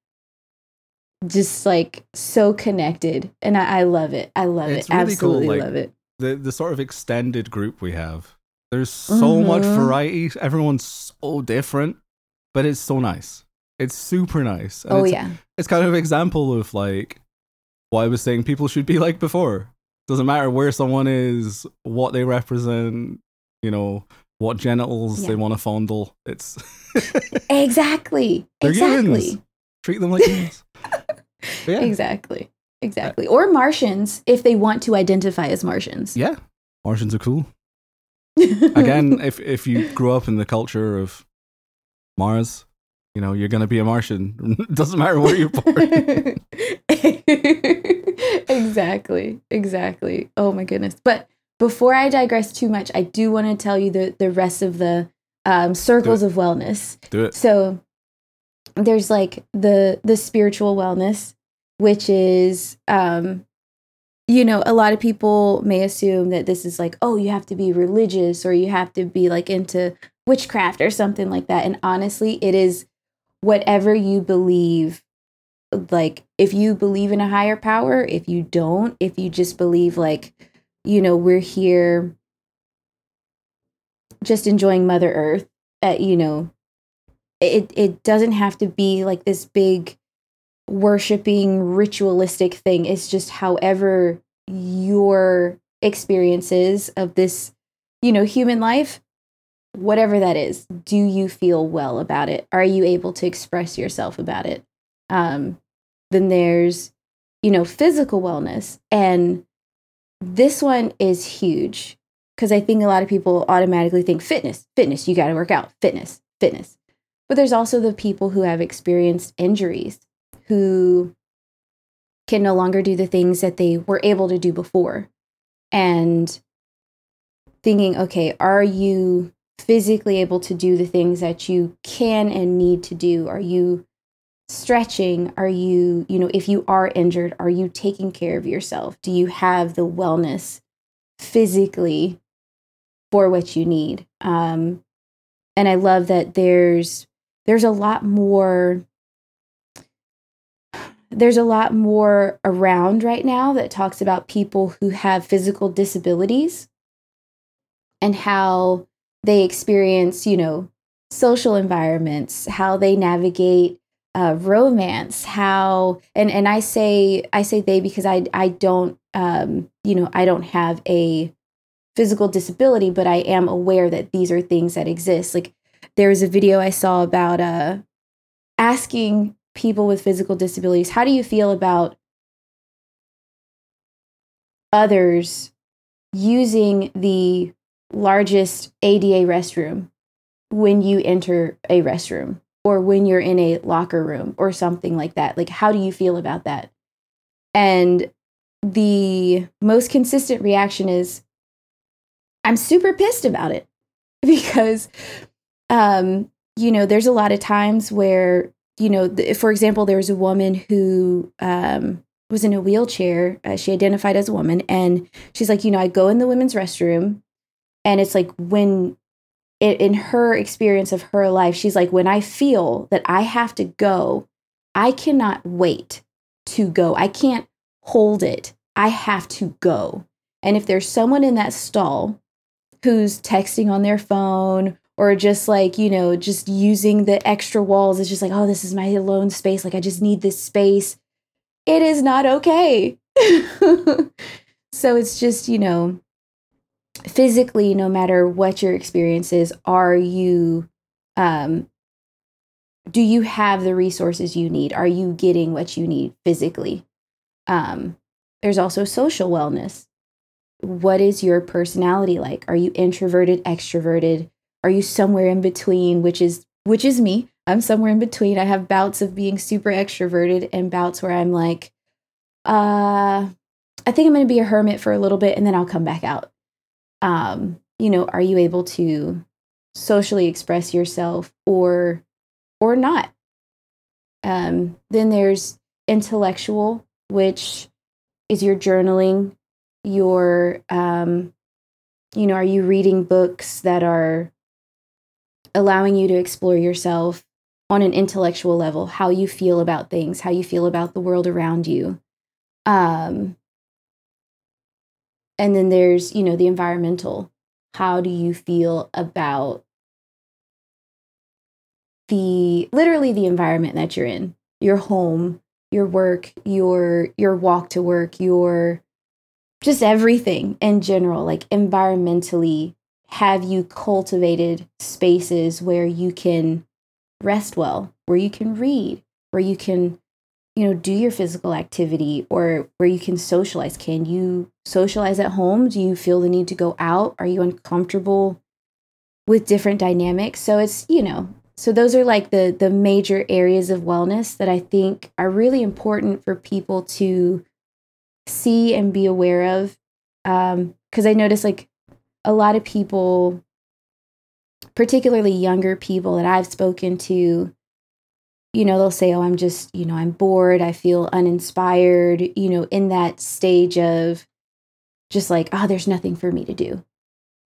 just like so connected and I, I love it. I love It's it. really cool, Absolutely like, love it. the the sort of extended group we have. There's so much Mhm. variety. Everyone's so different, but it's so nice. It's super nice. And Oh it's, yeah. it's kind of an example of like what I was saying people should be like before. Doesn't matter where someone is, what they represent, you know, what genitals Yeah. they want to fondle. It's Exactly. They're exactly. humans. treat them like humans. Yeah. Exactly. Exactly. Or Martians if they want to identify as Martians. Yeah. Martians are cool. Again, if if you grew up in the culture of Mars, you know, you're gonna be a Martian. Doesn't matter where you're born. exactly. Exactly. Oh my goodness. But before I digress too much, I do want to tell you the the rest of the um, circles of wellness. Do it. So there's like the the spiritual wellness, which is um you know, a lot of people may assume that this is like, oh, you have to be religious or you have to be like into witchcraft or something like that. And honestly, it is whatever you believe. Like, if you believe in a higher power, if you don't, if you just believe, like, you know, we're here just enjoying Mother Earth, at you know, it it doesn't have to be like this big worshiping ritualistic thing. It's just however your experiences of this you know human life whatever that is do you feel well about it? Are you able to express yourself about it? Um then there's you know physical wellness. And this one is huge because I think a lot of people automatically think fitness, fitness, you got to work out, fitness, fitness. But there's also the people who have experienced injuries who can no longer do the things that they were able to do before. And thinking, okay, are you physically able to do the things that you can and need to do? Are you stretching? Are you, you know, if you are injured, are you taking care of yourself? Do you have the wellness physically for what you need? Um, and I love that there's there's a lot more there's a lot more around right now that talks about people who have physical disabilities and how they experience, you know, social environments, how they navigate uh, romance, how and and I say I say they because I I don't um, you know I don't have a physical disability, but I am aware that these are things that exist. Like there was a video I saw about uh, asking people with physical disabilities, how do you feel about others using the largest ADA restroom when you enter a restroom or when you're in a locker room or something like that? Like, how do you feel about that? And the most consistent reaction is, I'm super pissed about it because, um, you know, there's a lot of times where, you know, th- for example, there was a woman who um, was in a wheelchair. Uh, she identified as a woman, and she's like, you know, I go in the women's restroom and it's like when it, in her experience of her life, she's like, when I feel that I have to go, I cannot wait to go. I can't hold it. I have to go. And if there's someone in that stall who's texting on their phone or just like, you know, just using the extra walls, it's just like, oh, this is my alone space. Like, I just need this space. It is not okay. so it's just, you know, physically, no matter what your experience is, are you, um, do you have the resources you need? Are you getting what you need physically? Um, there's also social wellness. What is your personality like? Are you introverted, extroverted? Are you somewhere in between, which is which is me? I'm somewhere in between. I have bouts of being super extroverted and bouts where I'm like, uh, I think I'm going to be a hermit for a little bit and then I'll come back out um, you know, are you able to socially express yourself or or not? Um, then there's intellectual, which is your journaling, your um, you know, are you reading books that are allowing you to explore yourself on an intellectual level, how you feel about things, how you feel about the world around you. Um, and then there's you know the environmental how do you feel about the literally the environment that you're in your home your work your your walk to work your just everything in general like environmentally have you cultivated spaces where you can rest well where you can read where you can you know do your physical activity or where you can socialize? Can you socialize at home? Do you feel the need to go out? Are you uncomfortable with different dynamics? So it's you know so those are like the the major areas of wellness that i think are really important for people to see and be aware of. Um because i notice like a lot of people particularly younger people that i've spoken to you know, they'll say, Oh, I'm just, you know, I'm bored. I feel uninspired, you know, in that stage of just like, oh, there's nothing for me to do.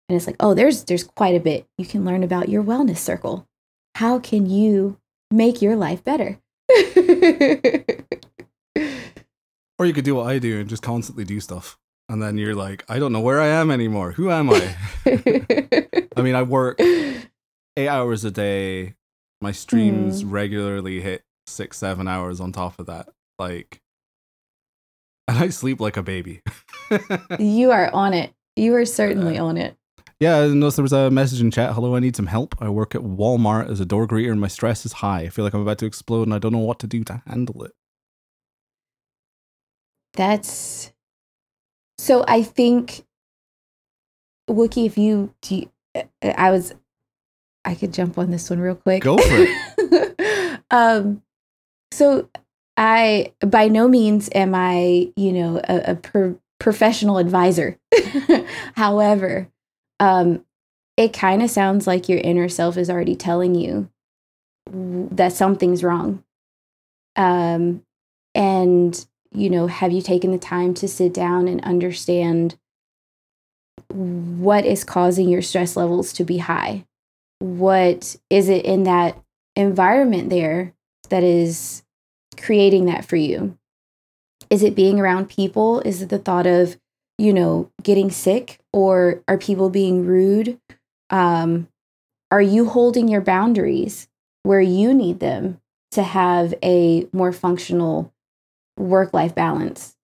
And it's like, oh, there's there's quite a bit you can learn about your wellness circle. How can you make your life better? or you could do what I do and just constantly do stuff. And then you're like, I don't know where I am anymore. Who am I? I mean, I work eight hours a day my streams mm. regularly hit six, seven hours on top of that. Like, and I sleep like a baby. you are on it. You are certainly uh, on it. Yeah, I noticed there was a message in chat. Hello, I need some help. I work at Walmart as a door greeter and my stress is high. I feel like I'm about to explode and I don't know what to do to handle it. That's so I think Wookie, if you, do you, I was, I could jump on this one real quick. Go for it. um, so I, by no means am I, you know, a, a per, professional advisor. However, um, it kind of sounds like your inner self is already telling you that something's wrong. Um, and, you know, have you taken the time to sit down and understand what is causing your stress levels to be high? What is it in that environment there that is creating that for you? Is it being around people? Is it the thought of, you know, getting sick? Or are people being rude? Um, are you holding your boundaries where you need them to have a more functional work life balance?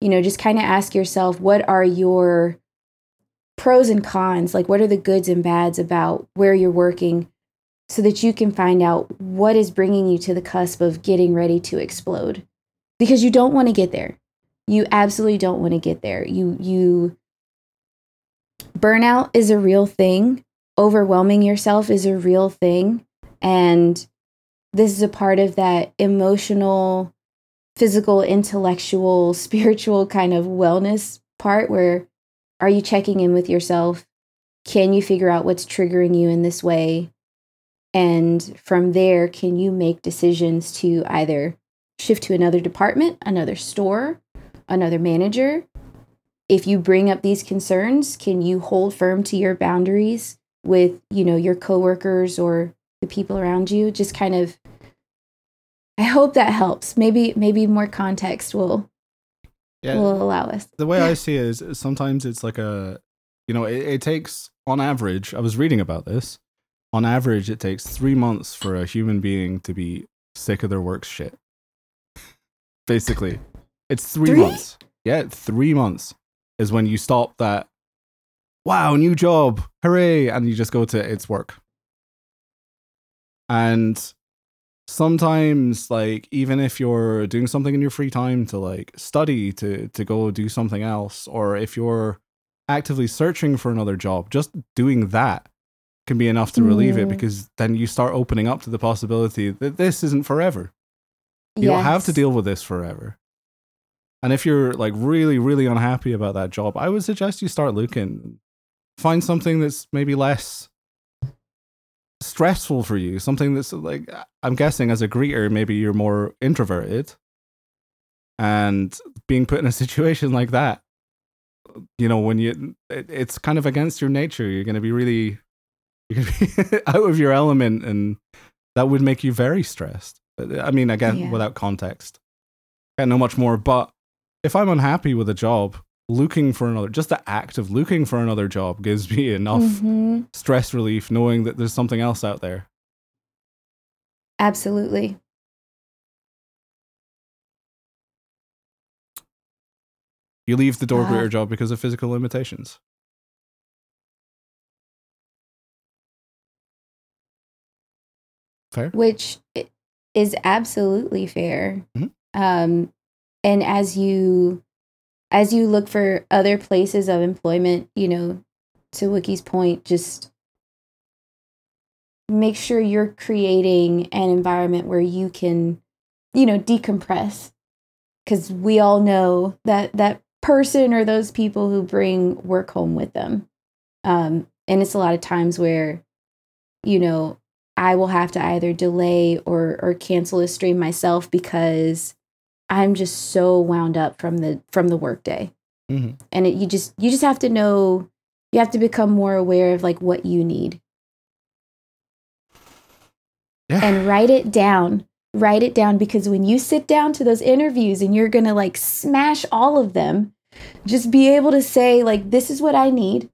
You know, just kind of ask yourself what are your pros and cons? Like, what are the goods and bads about where you're working so that you can find out what is bringing you to the cusp of getting ready to explode? Because you don't want to get there. You absolutely don't want to get there. You, you, burnout is a real thing. Overwhelming yourself is a real thing. And this is a part of that emotional, physical, intellectual, spiritual kind of wellness part where are you checking in with yourself? Can you figure out what's triggering you in this way? And from there, can you make decisions to either shift to another department, another store, another manager, if you bring up these concerns, can you hold firm to your boundaries with, you know, your coworkers or the people around you? Just kind of I hope that helps. Maybe maybe more context will yeah, will allow us. The way I see it is sometimes it's like a you know, it, it takes on average, I was reading about this. On average, it takes three months for a human being to be sick of their work shit. Basically, it's three, three? months. Yeah, three months is when you stop that wow new job hooray and you just go to it's work and sometimes like even if you're doing something in your free time to like study to to go do something else or if you're actively searching for another job just doing that can be enough to relieve mm. it because then you start opening up to the possibility that this isn't forever you yes. don't have to deal with this forever and if you're like really, really unhappy about that job, I would suggest you start looking. Find something that's maybe less stressful for you. Something that's like, I'm guessing as a greeter, maybe you're more introverted. And being put in a situation like that, you know, when you, it, it's kind of against your nature. You're going to be really, you're going to be out of your element. And that would make you very stressed. Uh, I mean, again, yeah. without context. I don't know much more, but if I'm unhappy with a job, looking for another, just the act of looking for another job gives me enough mm-hmm. stress relief knowing that there's something else out there. Absolutely. You leave the door uh, job because of physical limitations. Fair. Which is absolutely fair. Mm-hmm. Um, and as you as you look for other places of employment you know to Wookie's point just make sure you're creating an environment where you can you know decompress. Because we all know that that person or those people who bring work home with them. Um, and it's a lot of times where you know i will have to either delay or or cancel a stream myself because I'm just so wound up from the from the workday. Mm-hmm. And it, you just you just have to know you have to become more aware of like what you need. Yeah. And write it down. Write it down because when you sit down to those interviews and you're going to like smash all of them, just be able to say like this is what I need.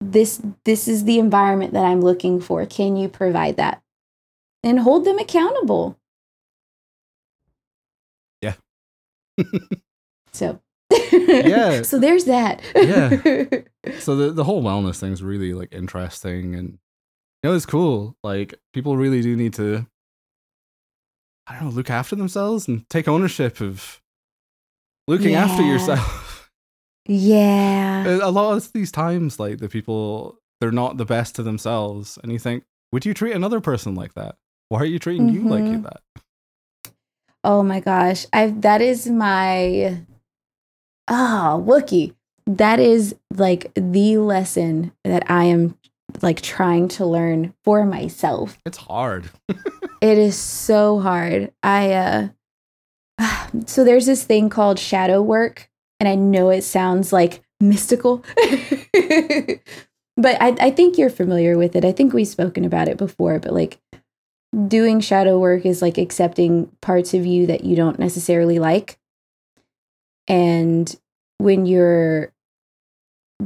This this is the environment that I'm looking for. Can you provide that? And hold them accountable. So yeah. so there's that. yeah. So the the whole wellness thing's really like interesting and you know it's cool. Like people really do need to I don't know, look after themselves and take ownership of looking yeah. after yourself. Yeah. a lot of these times, like the people, they're not the best to themselves, and you think, would you treat another person like that? Why are you treating you like you Mhm. that? Oh my gosh. I that is my ah Wookie. That is like the lesson that I am like trying to learn for myself. It's hard. It is so hard. I uh so there's this thing called shadow work, and I know it sounds like mystical. but I, I think you're familiar with it. I think we've spoken about it before, but like doing shadow work is like accepting parts of you that you don't necessarily like. And when you're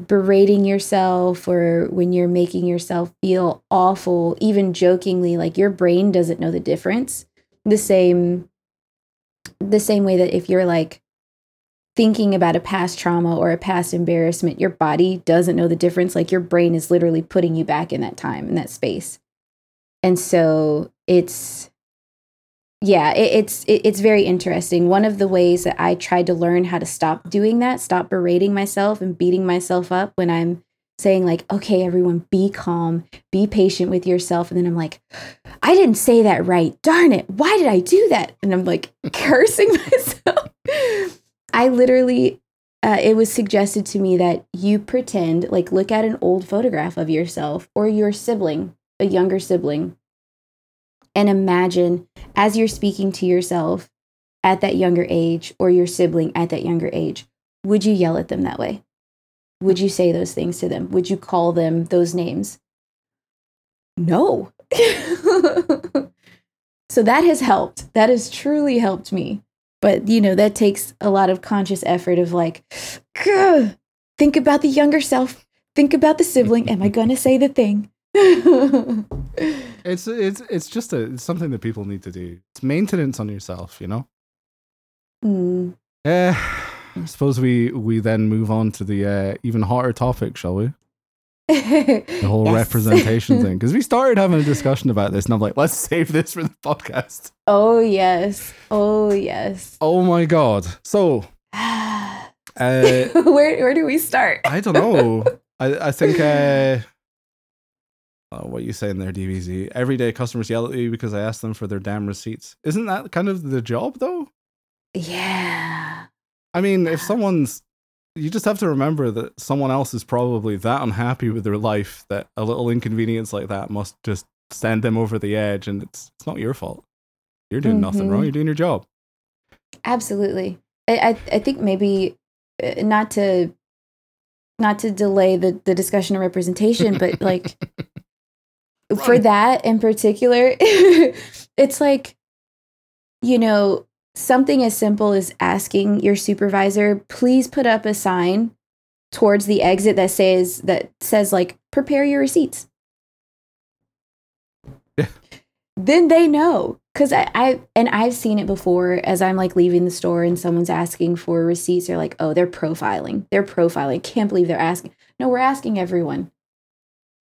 berating yourself or when you're making yourself feel awful, even jokingly, like your brain doesn't know the difference. The same the same way that if you're like thinking about a past trauma or a past embarrassment, your body doesn't know the difference. Like your brain is literally putting you back in that time, in that space. And so it's yeah, it, it's it, it's very interesting. One of the ways that I tried to learn how to stop doing that, stop berating myself and beating myself up when I'm saying like, "Okay, everyone, be calm, be patient with yourself," and then I'm like, "I didn't say that right. Darn it! Why did I do that?" And I'm like cursing myself. I literally, uh, it was suggested to me that you pretend like look at an old photograph of yourself or your sibling, a younger sibling, and imagine as you're speaking to yourself at that younger age or your sibling at that younger age, would you yell at them that way? Would you say those things to them? Would you call them those names? No. so that has helped. That has truly helped me. But, you know, that takes a lot of conscious effort of like, think about the younger self, think about the sibling. Am I going to say the thing? It's it's it's just a it's something that people need to do. It's maintenance on yourself, you know. Mm. Uh, I suppose we we then move on to the uh, even hotter topic, shall we? The whole Yes. representation thing, because we started having a discussion about this, and I'm like, let's save this for the podcast. oh, yes. Oh, yes. Oh my god! So, where, uh, where do we start? I don't know. I I think uh, oh, what you saying there, DBZ? Everyday customers yell at you because I asked them for their damn receipts. Isn't that kind of the job, though? Yeah. I mean, if someone's, you just have to remember that someone else is probably that unhappy with their life that a little inconvenience like that must just send them over the edge, and it's it's not your fault. You're doing nothing Mhm. wrong. You're doing your job. Absolutely. I, I, I think maybe uh, not to not to delay the, the discussion of representation, but like for that in particular, it's like, you know, something as simple as asking your supervisor, please put up a sign towards the exit that says that says like prepare your receipts. Yeah. Then they know. Cause I, I and I've seen it before as I'm like leaving the store and someone's asking for receipts. They're like, oh, they're profiling. They're profiling. Can't believe they're asking. No, we're asking everyone.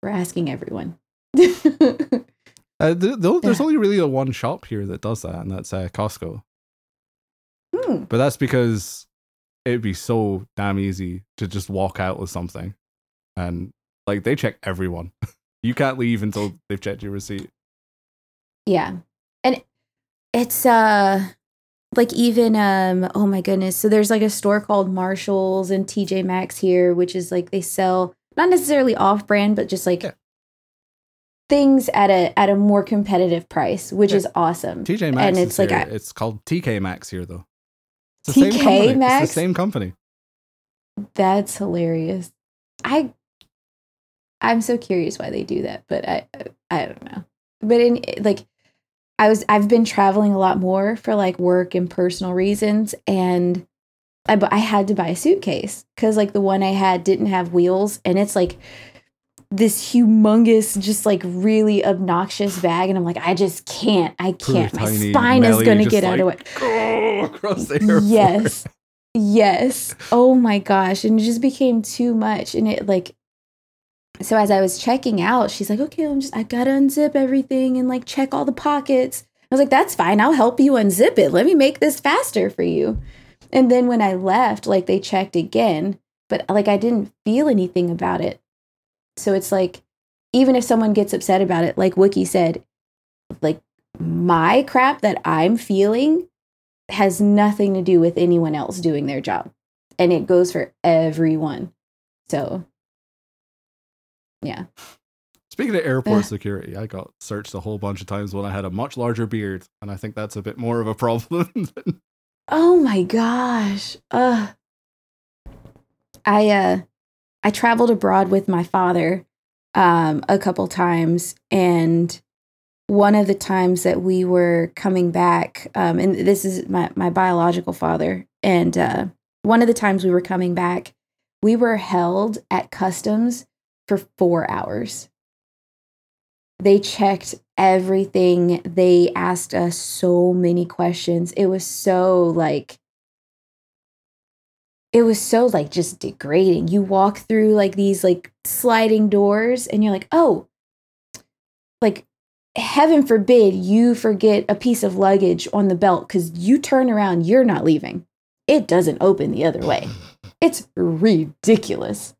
We're asking everyone. Uh, th- th- there's Yeah. only really a one shop here that does that, and that's uh, Costco. Hmm. But that's because it'd be so damn easy to just walk out with something, and like they check everyone. you can't leave until they've checked your receipt. Yeah. And it's uh like even um oh my goodness. So there's like a store called Marshalls and TJ Maxx here which is like they sell not necessarily off brand but just like Yeah. Things at a at a more competitive price, which Yeah. is awesome. TJ Maxx and is it's like. I- it's called TK Maxx here though. It's the same TK company. It's Maxx? the same company. That's hilarious. I I'm so curious why they do that, but I I don't know. But in like I was I've been traveling a lot more for like work and personal reasons and I I had to buy a suitcase cuz like the one I had didn't have wheels and it's like this humongous just like really obnoxious bag and I'm like I just can't. I can't. My tiny spine is going to just get out of it Go across the airport. yes yes oh my gosh and it just became too much and it like so as i was checking out she's like okay i'm just i gotta unzip everything and like check all the pockets i was like that's fine i'll help you unzip it let me make this faster for you and then when i left like they checked again but like I didn't feel anything about it. So it's like, even if someone gets upset about it, like Wookie said, like my crap that I'm feeling has nothing to do with anyone else doing their job. And it goes for everyone. So, yeah. Speaking of airport security, I got searched a whole bunch of times when I had a much larger beard, and I think that's a bit more of a problem. oh my gosh. Uh I uh I traveled abroad with my father um a couple times and one of the times that we were coming back um and this is my my biological father and uh one of the times we were coming back we were held at customs for 4 hours they checked everything. They asked us so many questions. It was so like it was so like just degrading. You walk through like these like sliding doors and you're like, "Oh, like heaven forbid you forget a piece of luggage on the belt cuz you turn around, you're not leaving. It doesn't open the other way. It's ridiculous."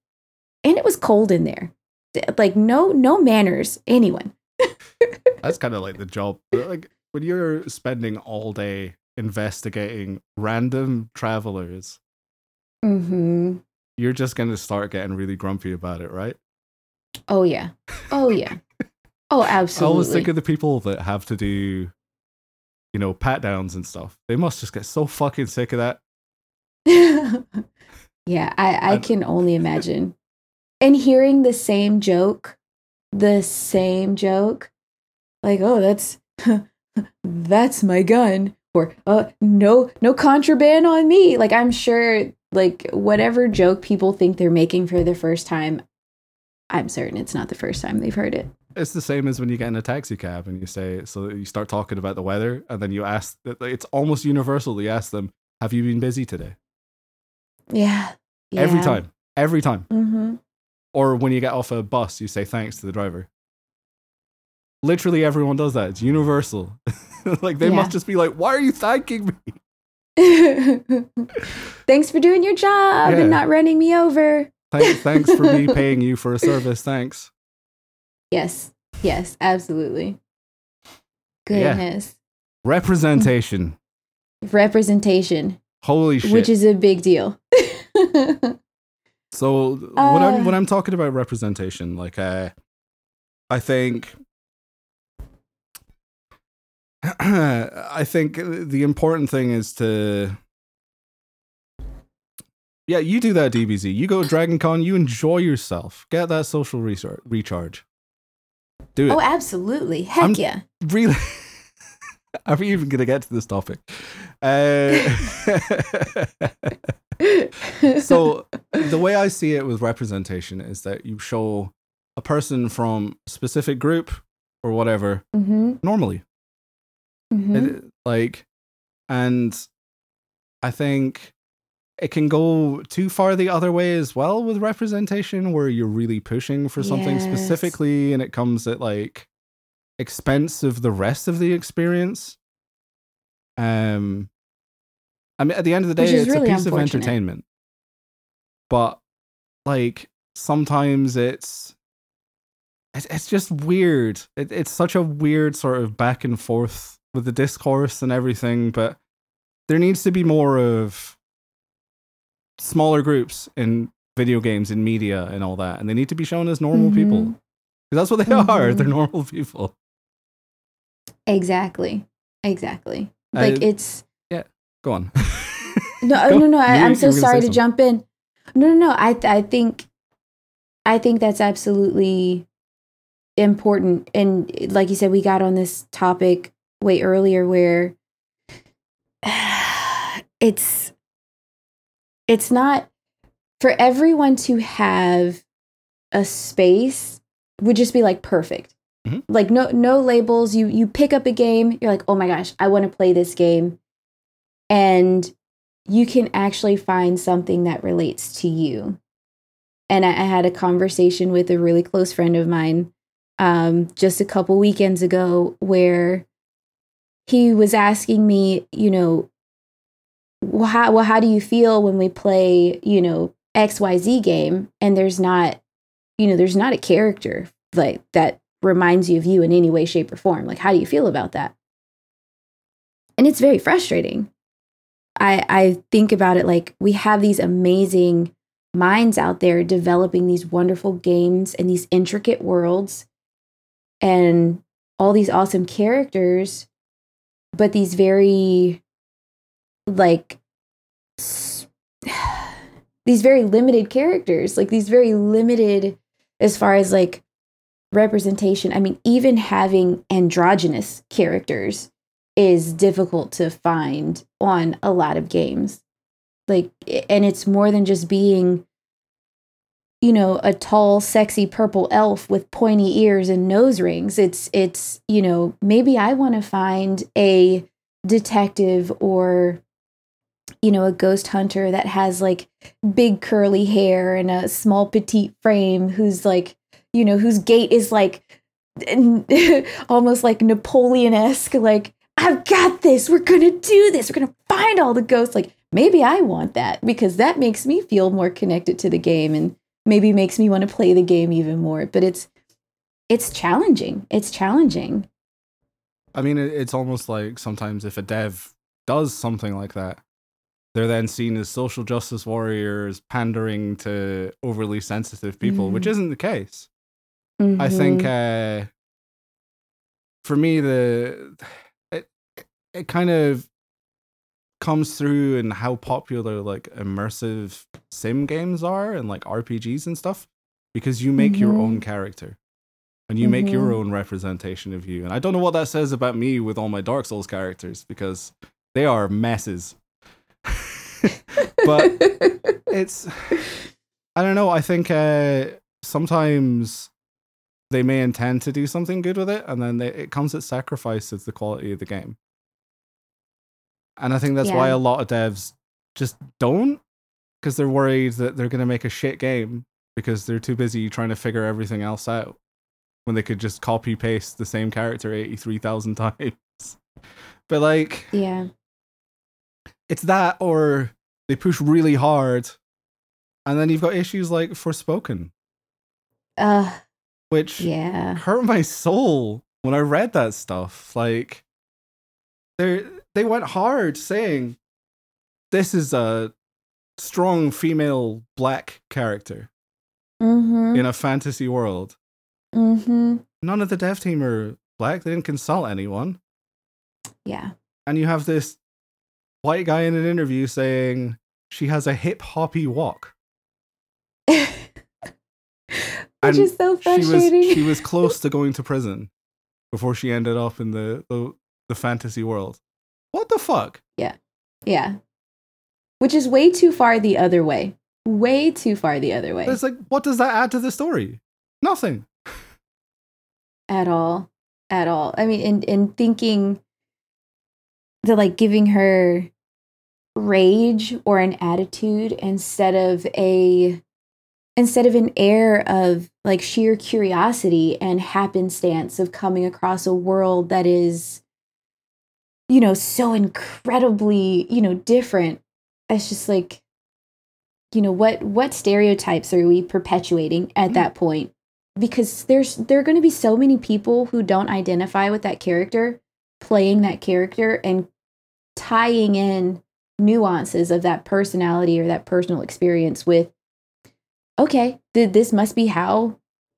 And it was cold in there like no no manners anyone that's kind of like the job like when you're spending all day investigating random travelers mm-hmm. you're just going to start getting really grumpy about it right? Oh yeah. Oh yeah. Oh absolutely i always think of the people that have to do you know pat downs and stuff. They must just get so fucking sick of that. Yeah i i can only imagine. And hearing the same joke, the same joke, like, oh, that's that's my gun, or uh, no, no contraband on me. Like, I'm sure, like, whatever joke people think they're making for the first time, I'm certain it's not the first time they've heard it. It's the same as when you get in a taxi cab and you say, so you start talking about the weather, and then you ask, it's almost universal. You ask them, have you been busy today? Yeah. yeah. Every time. Every time. Mm-hmm. Or when you get off a bus, you say thanks to the driver. Literally everyone does that. It's universal. like they yeah. must just be like, why are you thanking me? thanks for doing your job yeah. and not running me over. thanks, thanks for me paying you for a service. Thanks. Yes. Yes, absolutely. Goodness. Yeah. Representation. Representation. Holy shit. Which is a big deal. So uh, when I'm when I'm talking about representation, like uh, I think I think the important thing is to yeah, you do that, DBZ. You go to Dragon Con, you enjoy yourself. Get that social research, recharge. Do it. Oh, absolutely. Heck I'm yeah. Really Are we even going to get to this topic? Uh, so, the way I see it with representation is that you show a person from a specific group or whatever mm-hmm. normally. Mm-hmm. It, like, and I think it can go too far the other way as well with representation, where you're really pushing for something yes. specifically and it comes at like expense of the rest of the experience. Um, I mean, at the end of the day, it's really a piece of entertainment. But like sometimes it's it's, it's just weird. It, it's such a weird sort of back and forth with the discourse and everything. But there needs to be more of smaller groups in video games in media and all that, and they need to be shown as normal mm-hmm. people because that's what they mm-hmm. are. They're normal people. Exactly. Exactly. Like it's Yeah. Go on. no, go. no, no. I, am so sorry to jump in. No, no, no. I I think I think that's absolutely important. And like you said, we got on this topic way earlier where it's it's not for everyone to have a space would just be like perfect Mm-hmm. Like no no labels. You you pick up a game, you're like, "Oh my gosh, I want to play this game." And you can actually find something that relates to you. And I, I had a conversation with a really close friend of mine um, just a couple weekends ago where he was asking me, you know, well how, well, how do you feel when we play, you know, XYZ game and there's not, you know, there's not a character like that reminds you of you in any way, shape, or form. Like, how do you feel about that? And it's very frustrating. I, I think about it like we have these amazing minds out there developing these wonderful games and these intricate worlds and all these awesome characters, but these very like these very limited characters, like these very limited as far as like representation. I mean, even having androgynous characters is difficult to find on a lot of games. Like, and it's more than just being, you know, a tall, sexy purple elf with pointy ears and nose rings. It's, it's, you know, maybe I want to find a detective or you know, a ghost hunter that has like big curly hair and a small petite frame who's like, you know, whose gait is like almost like Napoleon esque, like, I've got this. We're to do this. We're to find all the ghosts. Like, maybe I want that because that makes me feel more connected to the game and maybe makes me want to play the game even more. But it's, it's challenging. It's challenging. I mean, it's almost like sometimes if a dev does something like that, they're then seen as social justice warriors pandering to overly sensitive people, mm-hmm. which isn't the case. Mm-hmm. I think mm-hmm. uh, for me, the it it kind of comes through in how popular like immersive sim games are and like RPGs and stuff because you make mm-hmm. your own mm-hmm. character and you mm-hmm. make your mm-hmm. own representation of you. And I don't know what that says about me with all my Dark Souls characters because they are messes. but it's I don't know. I think uh, sometimes they may intend to do something good with it, and then they, it comes at sacrifice of the quality of the game. And I think that's yeah. why a lot of devs just don't, because they're worried that they're going to make a shit game because they're too busy trying to figure everything else out when they could just copy paste the same character 83,000 times. But like, yeah, it's that or they push really hard, and then you've got issues like Forspoken, uh, which yeah hurt my soul when I read that stuff. Like they they went hard saying this is a strong female black character mm-hmm. in a fantasy world. Mm-hmm. None of the dev team are black. They didn't consult anyone. Yeah. And you have this white guy in an interview saying she has a hip hoppy walk. Which and is so frustrating. She was, she was close to going to prison before she ended up in the, the, the fantasy world. What the fuck? Yeah. Yeah. Which is way too far the other way. Way too far the other way. It's like, what does that add to the story? Nothing. At all. At all. I mean, in, in thinking the like giving her rage or an attitude instead of a instead of an air of like sheer curiosity and happenstance of coming across a world that is you know so incredibly you know different. It's just like you know what what stereotypes are we perpetuating at mm-hmm. that point? Because there's there are going to be so many people who don't identify with that character playing that character and tying in nuances of that personality or that personal experience with okay th- this must be how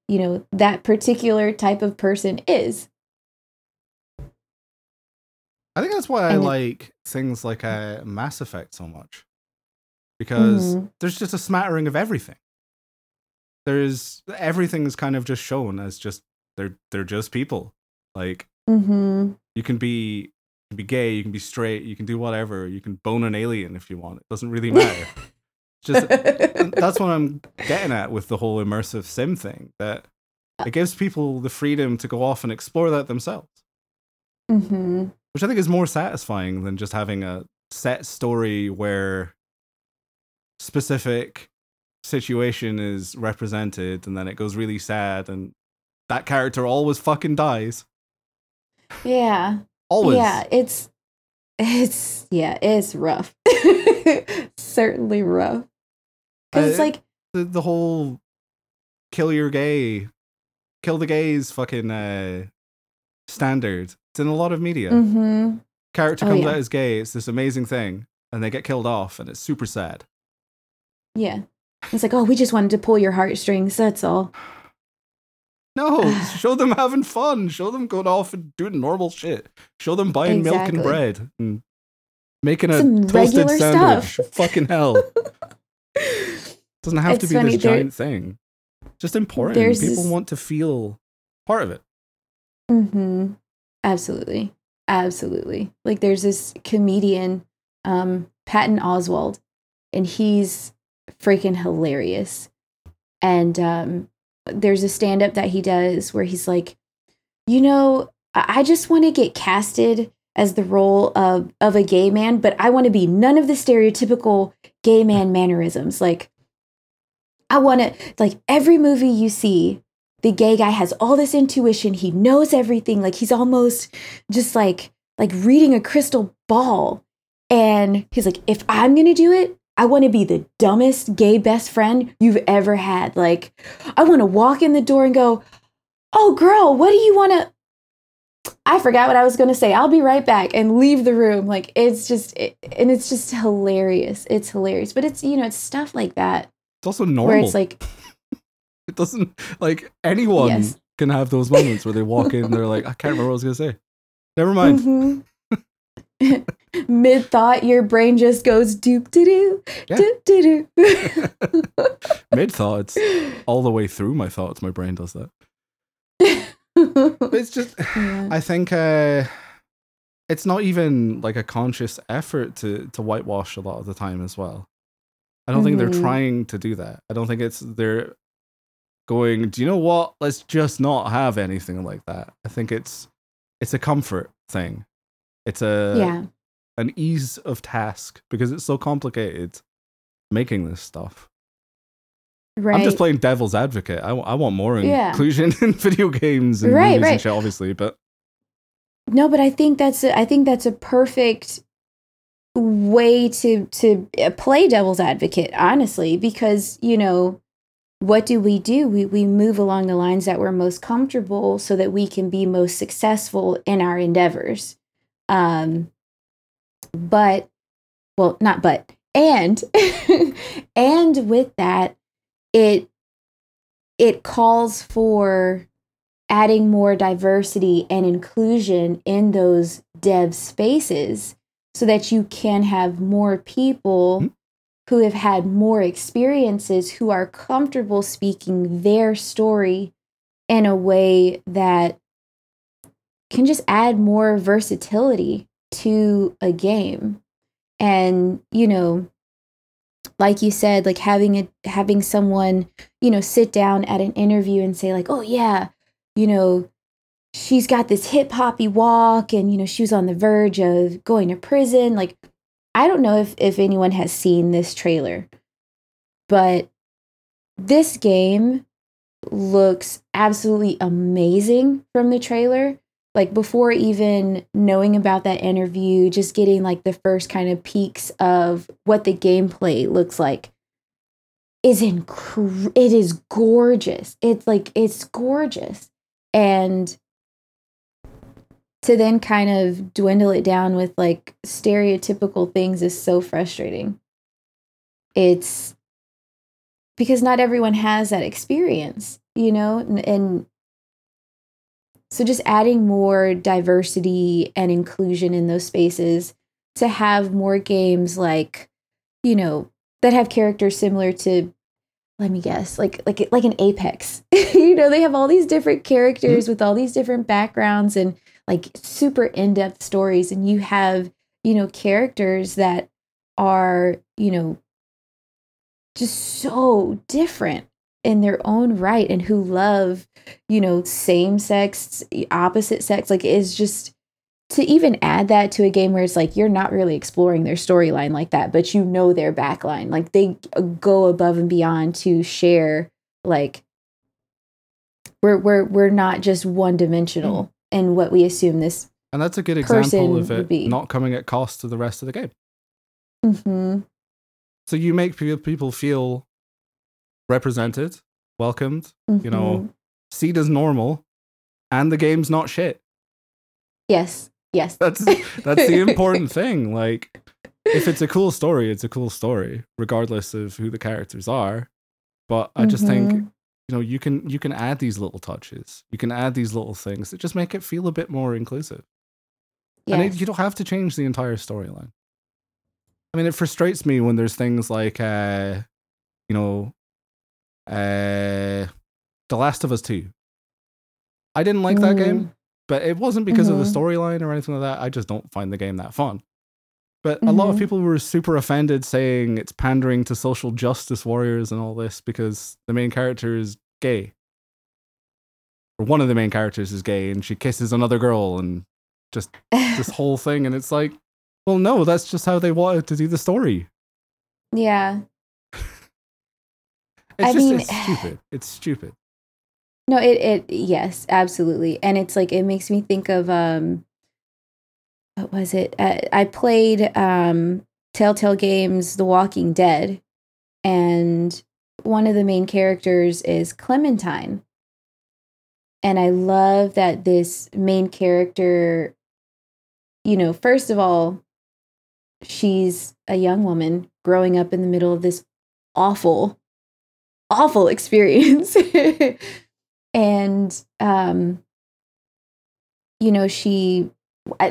you know that particular type of person is i think that's why i like things like uh, mass effect so much because mm-hmm. there's just a smattering of everything there's everything is kind of just shown as just they're they're just people like mm-hmm. you can be can be gay, you can be straight, you can do whatever, you can bone an alien if you want. It doesn't really matter. Just that's what I'm getting at with the whole immersive sim thing. That it gives people the freedom to go off and explore that themselves. Mm-hmm. Which I think is more satisfying than just having a set story where specific situation is represented and then it goes really sad and that character always fucking dies. Yeah. Always. Yeah, it's it's yeah, it's rough. Certainly rough. because Uh, it's like the, the whole kill your gay, kill the gays fucking uh, standard. It's in a lot of media. hmm Character Oh, comes yeah. out as gay. It's this amazing thing, and they get killed off, and it's super sad. yeah it's like oh we just wanted to pull your heartstrings that's all No, show them having fun. Show them going off and doing normal shit. Show them buying milk and bread and making a Some toasted sandwich. stuff. Fucking hell. Doesn't have to be funny, this there- giant thing. Just important. People this- want to feel part of it. Mm-hmm. Absolutely. Absolutely. Like there's this comedian, um, Patton Oswalt, and he's freaking hilarious. And um, there's a stand up that he does where he's like, you know, I just want to get casted as the role of, of a gay man, but I want to be none of the stereotypical gay man mannerisms. Like, I want to, like, every movie you see, the gay guy has all this intuition. He knows everything. Like, he's almost just like, like reading a crystal ball. And he's like, if I'm going to do it, I want to be the dumbest gay best friend you've ever had. Like, I want to walk in the door and go, Oh, girl, what do you want to? I forgot what I was going to say. I'll be right back and leave the room. Like, it's just, it, and it's just hilarious. It's hilarious. But it's, you know, it's stuff like that It's also where normal. it's like, it doesn't like anyone Yes. can have those moments where they walk in, and they're like, I can't remember what I was gonna say. Never mind. mhm. mid thought, your brain just goes doop doo doo, Yeah. doop doo doo. Mid thoughts, all the way through my thoughts, my brain does that. But it's just Yeah. I think uh it's not even like a conscious effort to to whitewash a lot of the time as well. I don't think they're Mhm. trying to do that. I don't think it's they're going, do you know what? Let's just not have anything like that. I think it's it's a comfort thing. It's a yeah. an ease of task because it's so complicated making this stuff. Right. I'm just playing devil's advocate. I, w- I want more Yeah. inclusion in video games and Right, movies and shit, obviously, but No, but I think that's a, I think that's a perfect way to to uh, play devil's advocate, honestly, because you know what do we do? We we move along the lines that we're most comfortable, so that we can be most successful in our endeavors. Um, but well, not but and and with that, it it calls for adding more diversity and inclusion in those dev spaces so that you can have more people Mhm. Who have had more experiences who are comfortable speaking their story in a way that can just add more versatility to a game. And you know like you said like having a having someone you know sit down at an interview and say like oh yeah you know she's got this hip hoppy walk and you know she was on the verge of going to prison like i don't know if if anyone has seen this trailer but this game looks absolutely amazing from the trailer. Like before even knowing about that interview just getting like the first kind of peaks of what the gameplay looks like is inc- it is gorgeous. It's like it's gorgeous. And to then kind of dwindle it down with like stereotypical things is so frustrating it's because not everyone has that experience you know and, and so just adding more diversity and inclusion in those spaces to have more games like, you know, that have characters similar to let me guess, like like like an Apex. you know, they have all these different characters mm-hmm. with all these different backgrounds and like super in-depth stories and you have, you know, characters that are, you know, just so different in their own right and who love you know same sex opposite sex like it's just to even add that to a game where it's like you're not really exploring their storyline like that but you know their backline like they go above and beyond to share like we're we're we're not just one dimensional mm. In what we assume this and that's a good example of it be. not coming at cost to the rest of the game. Mhm. So you make people feel represented, welcomed, you know, Mhm. seen as normal, and the game's not shit. Yes. Yes. That's that's the important thing. Like, if it's a cool story, it's a cool story, regardless of who the characters are. But I just think Mhm. You know you can you can add these little touches, you can add these little things that just make it feel a bit more inclusive. And it, you don't have to change the entire storyline. I mean, it frustrates me when there's things like, uh, you know, uh, The Last of Us 2. I didn't like that game, but it wasn't because of the Mhm. storyline or anything like that. I just don't find the game that fun. But a lot of Mhm. people were super offended saying it's pandering to social justice warriors and all this because the main character is gay. Or one of the main characters is gay and she kisses another girl and just this whole thing and it's like well no that's just how they wanted to do the story yeah. it's I just mean- it's stupid it's stupid No, it it yes, absolutely. And it's like it makes me think of um what was it? Uh, I played um Telltale Games The Walking Dead and one of the main characters is Clementine. And I love that this main character you know, first of all, she's a young woman growing up in the middle of this awful awful experience. and um you know she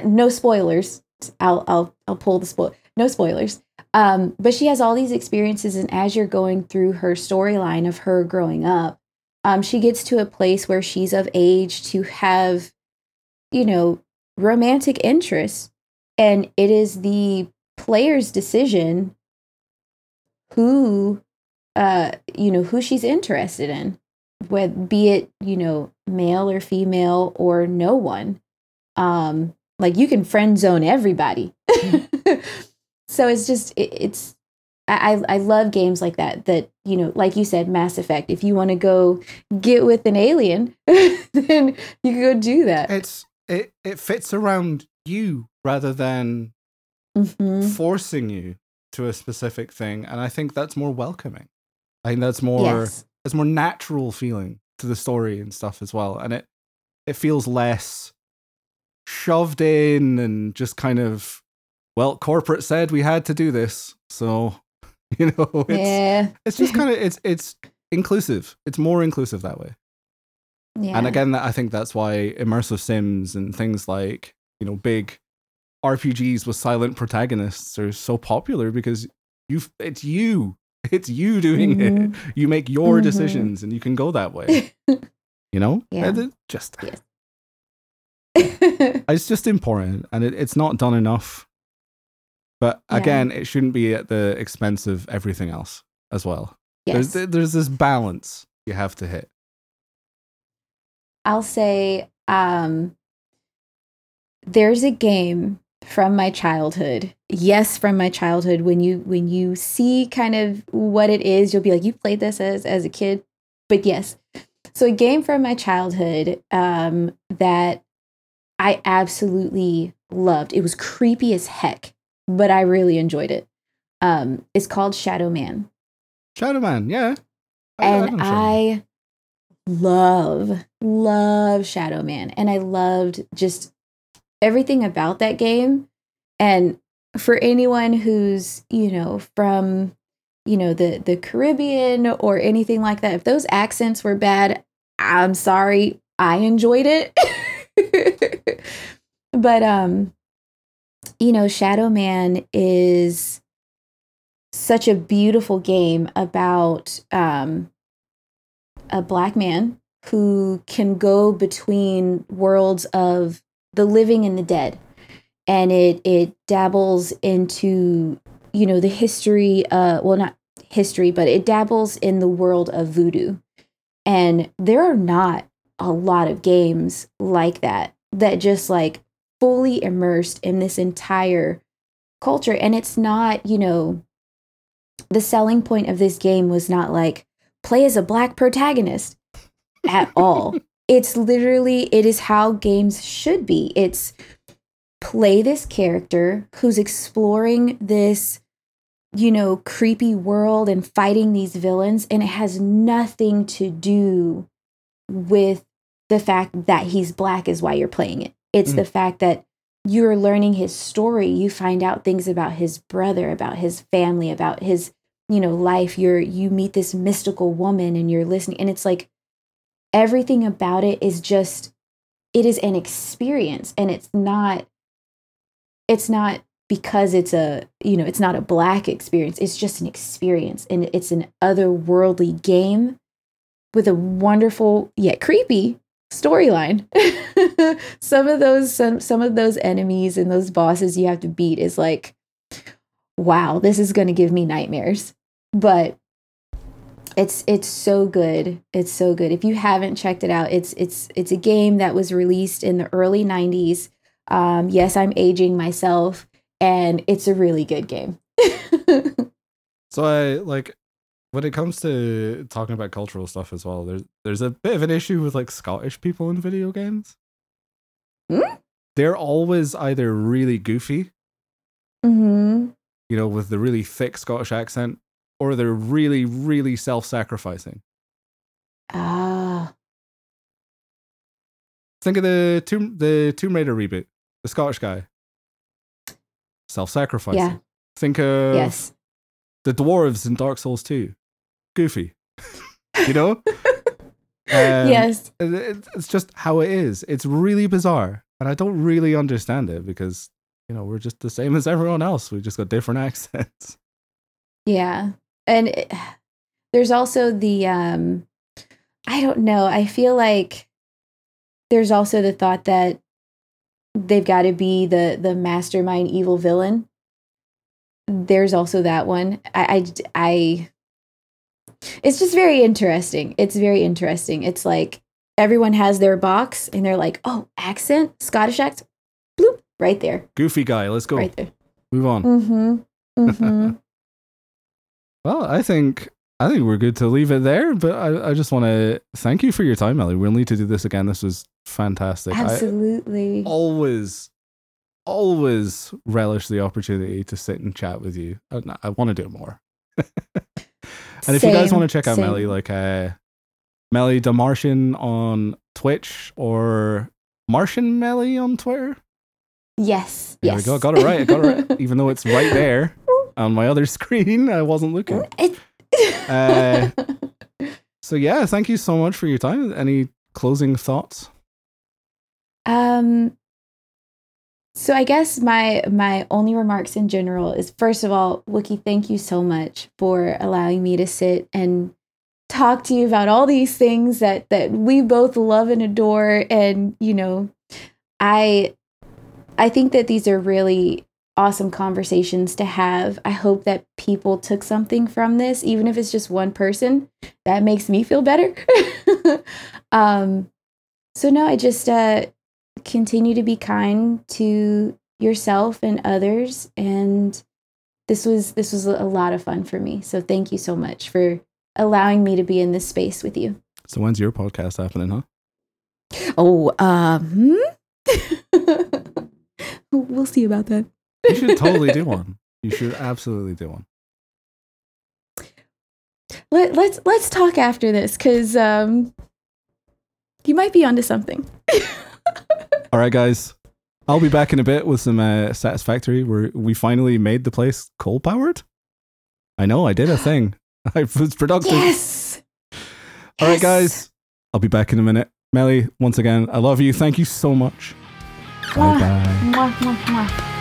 no spoilers. I'll i'll i'll pull the spoil no spoilers. Um but she has all these experiences and as you're going through her storyline of her growing up um she gets to a place where she's of age to have you know romantic interests. And it is the player's decision who uh you know who she's interested in whether be it you know male or female or no one. Um like you can friend zone everybody. So it's just it, it's I, I love games like that that you know like you said mass effect. If you want to go get with an alien then you can go do that. It's it it fits around you rather than Mhm. forcing you to a specific thing and i think that's more welcoming. I think that's more yes. it's more natural feeling to the story and stuff as well and it it feels less shoved in and just kind of well corporate said we had to do this. So you know it's yeah. it's just kind of it's it's inclusive. It's more inclusive that way. Yeah. and again i think that's why immersive sims and things like you know big rpgs with silent protagonists are so popular because you it's you. It's you doing it. Mhm. you make your Mhm. decisions and you can go that way. You know? Yeah. Just Yes. it's just important and it, it's not done enough but Yeah. again it shouldn't be at the expense of everything else as well yes. there's there's this balance you have to hit I'll say um there's a game from my childhood. Yes, from my childhood when you when you see kind of what it is, you'll be like you played this as as a kid. But yes. So a game from my childhood um that I absolutely loved. It was creepy as heck, but I really enjoyed it. Um it's called Shadow Man shadow man yeah I- and I love love Shadow Man, and I loved just everything about that game. And for anyone who's you know from you know the the Caribbean or anything like that, if those accents were bad, I'm sorry. I enjoyed it, but um, you know, Shadow Man is such a beautiful game about um a black man who can go between worlds of the living and the dead. And it it dabbles into you know the history uh well not history but it dabbles in the world of voodoo. And there are not a lot of games like that that just like fully immersed in this entire culture and it's not you know the selling point of this game was not like play as a black protagonist at all. It's literally it is how games should be. It's play this character who's exploring this you know, creepy world and fighting these villains. And it has nothing to do with the fact that he's black, is why you're playing it. It's Mm. the fact that you're learning his story. You find out things about his brother, about his family, about his, you know, life. You're, you meet this mystical woman and you're listening. And it's like everything about it is just, it is an experience. And it's not, it's not because it's a you know it's not a black experience it's just an experience and it's an otherworldly game with a wonderful yet creepy storyline. Some of those some, some of those enemies and those bosses you have to beat is like wow this is going to give me nightmares. But it's it's so good. It's so good. If you haven't checked it out it's it's it's a game that was released in the early 90s um, yes i'm aging myself and it's a really good game. So I like when it comes to talking about cultural stuff as well. There's there's a bit of an issue with like Scottish people in video games. Hmm? They're always either really goofy, hmm you know, with the really thick Scottish accent, or they're really really self-sacrificing. Ah, Think of the Tomb the Tomb Raider reboot, the Scottish guy, self-sacrificing. Yeah. Think of yes. The dwarves in Dark Souls 2, goofy. you know. Um, yes. it- it- it's just how it is. It's really bizarre, and I don't really understand it because you know we're just the same as everyone else. We just got different accents. Yeah. And it, there's also the um I don't know. I feel like there's also the thought that they've got to be the the mastermind evil villain. There's also that one. I I, I it's just very interesting. It's very interesting. It's like everyone has their box and they're like, "Oh, accent, Scottish accent." Bloop, right there. Goofy guy. Let's go. Right there. Move on. Mhm. Mhm. Well, I think I think we're good to leave it there. But I, I just want to thank you for your time, Ellie. We'll need to do this again. This was fantastic. I Absolutely. always, always relish the opportunity to sit and chat with you. I, I want to do more. And if you guys want to check out same. Meli, like uh, Meli the Martian on Twitch or Martian Meli on Twitter. Yes. There yes. we go. Got it right. I got it right. Even though it's right there on my other screen, I wasn't looking. Uh, So yeah, thank you so much for your time. Any closing thoughts? um so I guess my my only remarks in general is first of all, Wookie, thank you so much for allowing me to sit and talk to you about all these things that that we both love and adore and you know I I think that these are really awesome conversations to have. I hope that people took something from this even if it's just one person. That makes me feel better. um so no, I just uh continue to be kind to yourself and others and this was this was a lot of fun for me. So thank you so much for allowing me to be in this space with you. So when's your podcast happening, huh? Oh, um hmm? we'll see about that. You should totally do one. You should absolutely do one. Let, let's let's talk after this cuz um you might be onto something. All right, guys. I'll be back in a bit with some uh, satisfactory. Where we finally made the place coal powered. I know I did a thing. I was productive. Yes. All right, guys. I'll be back in a minute. Meli, once again, I love you. Thank you so much. Bye bye.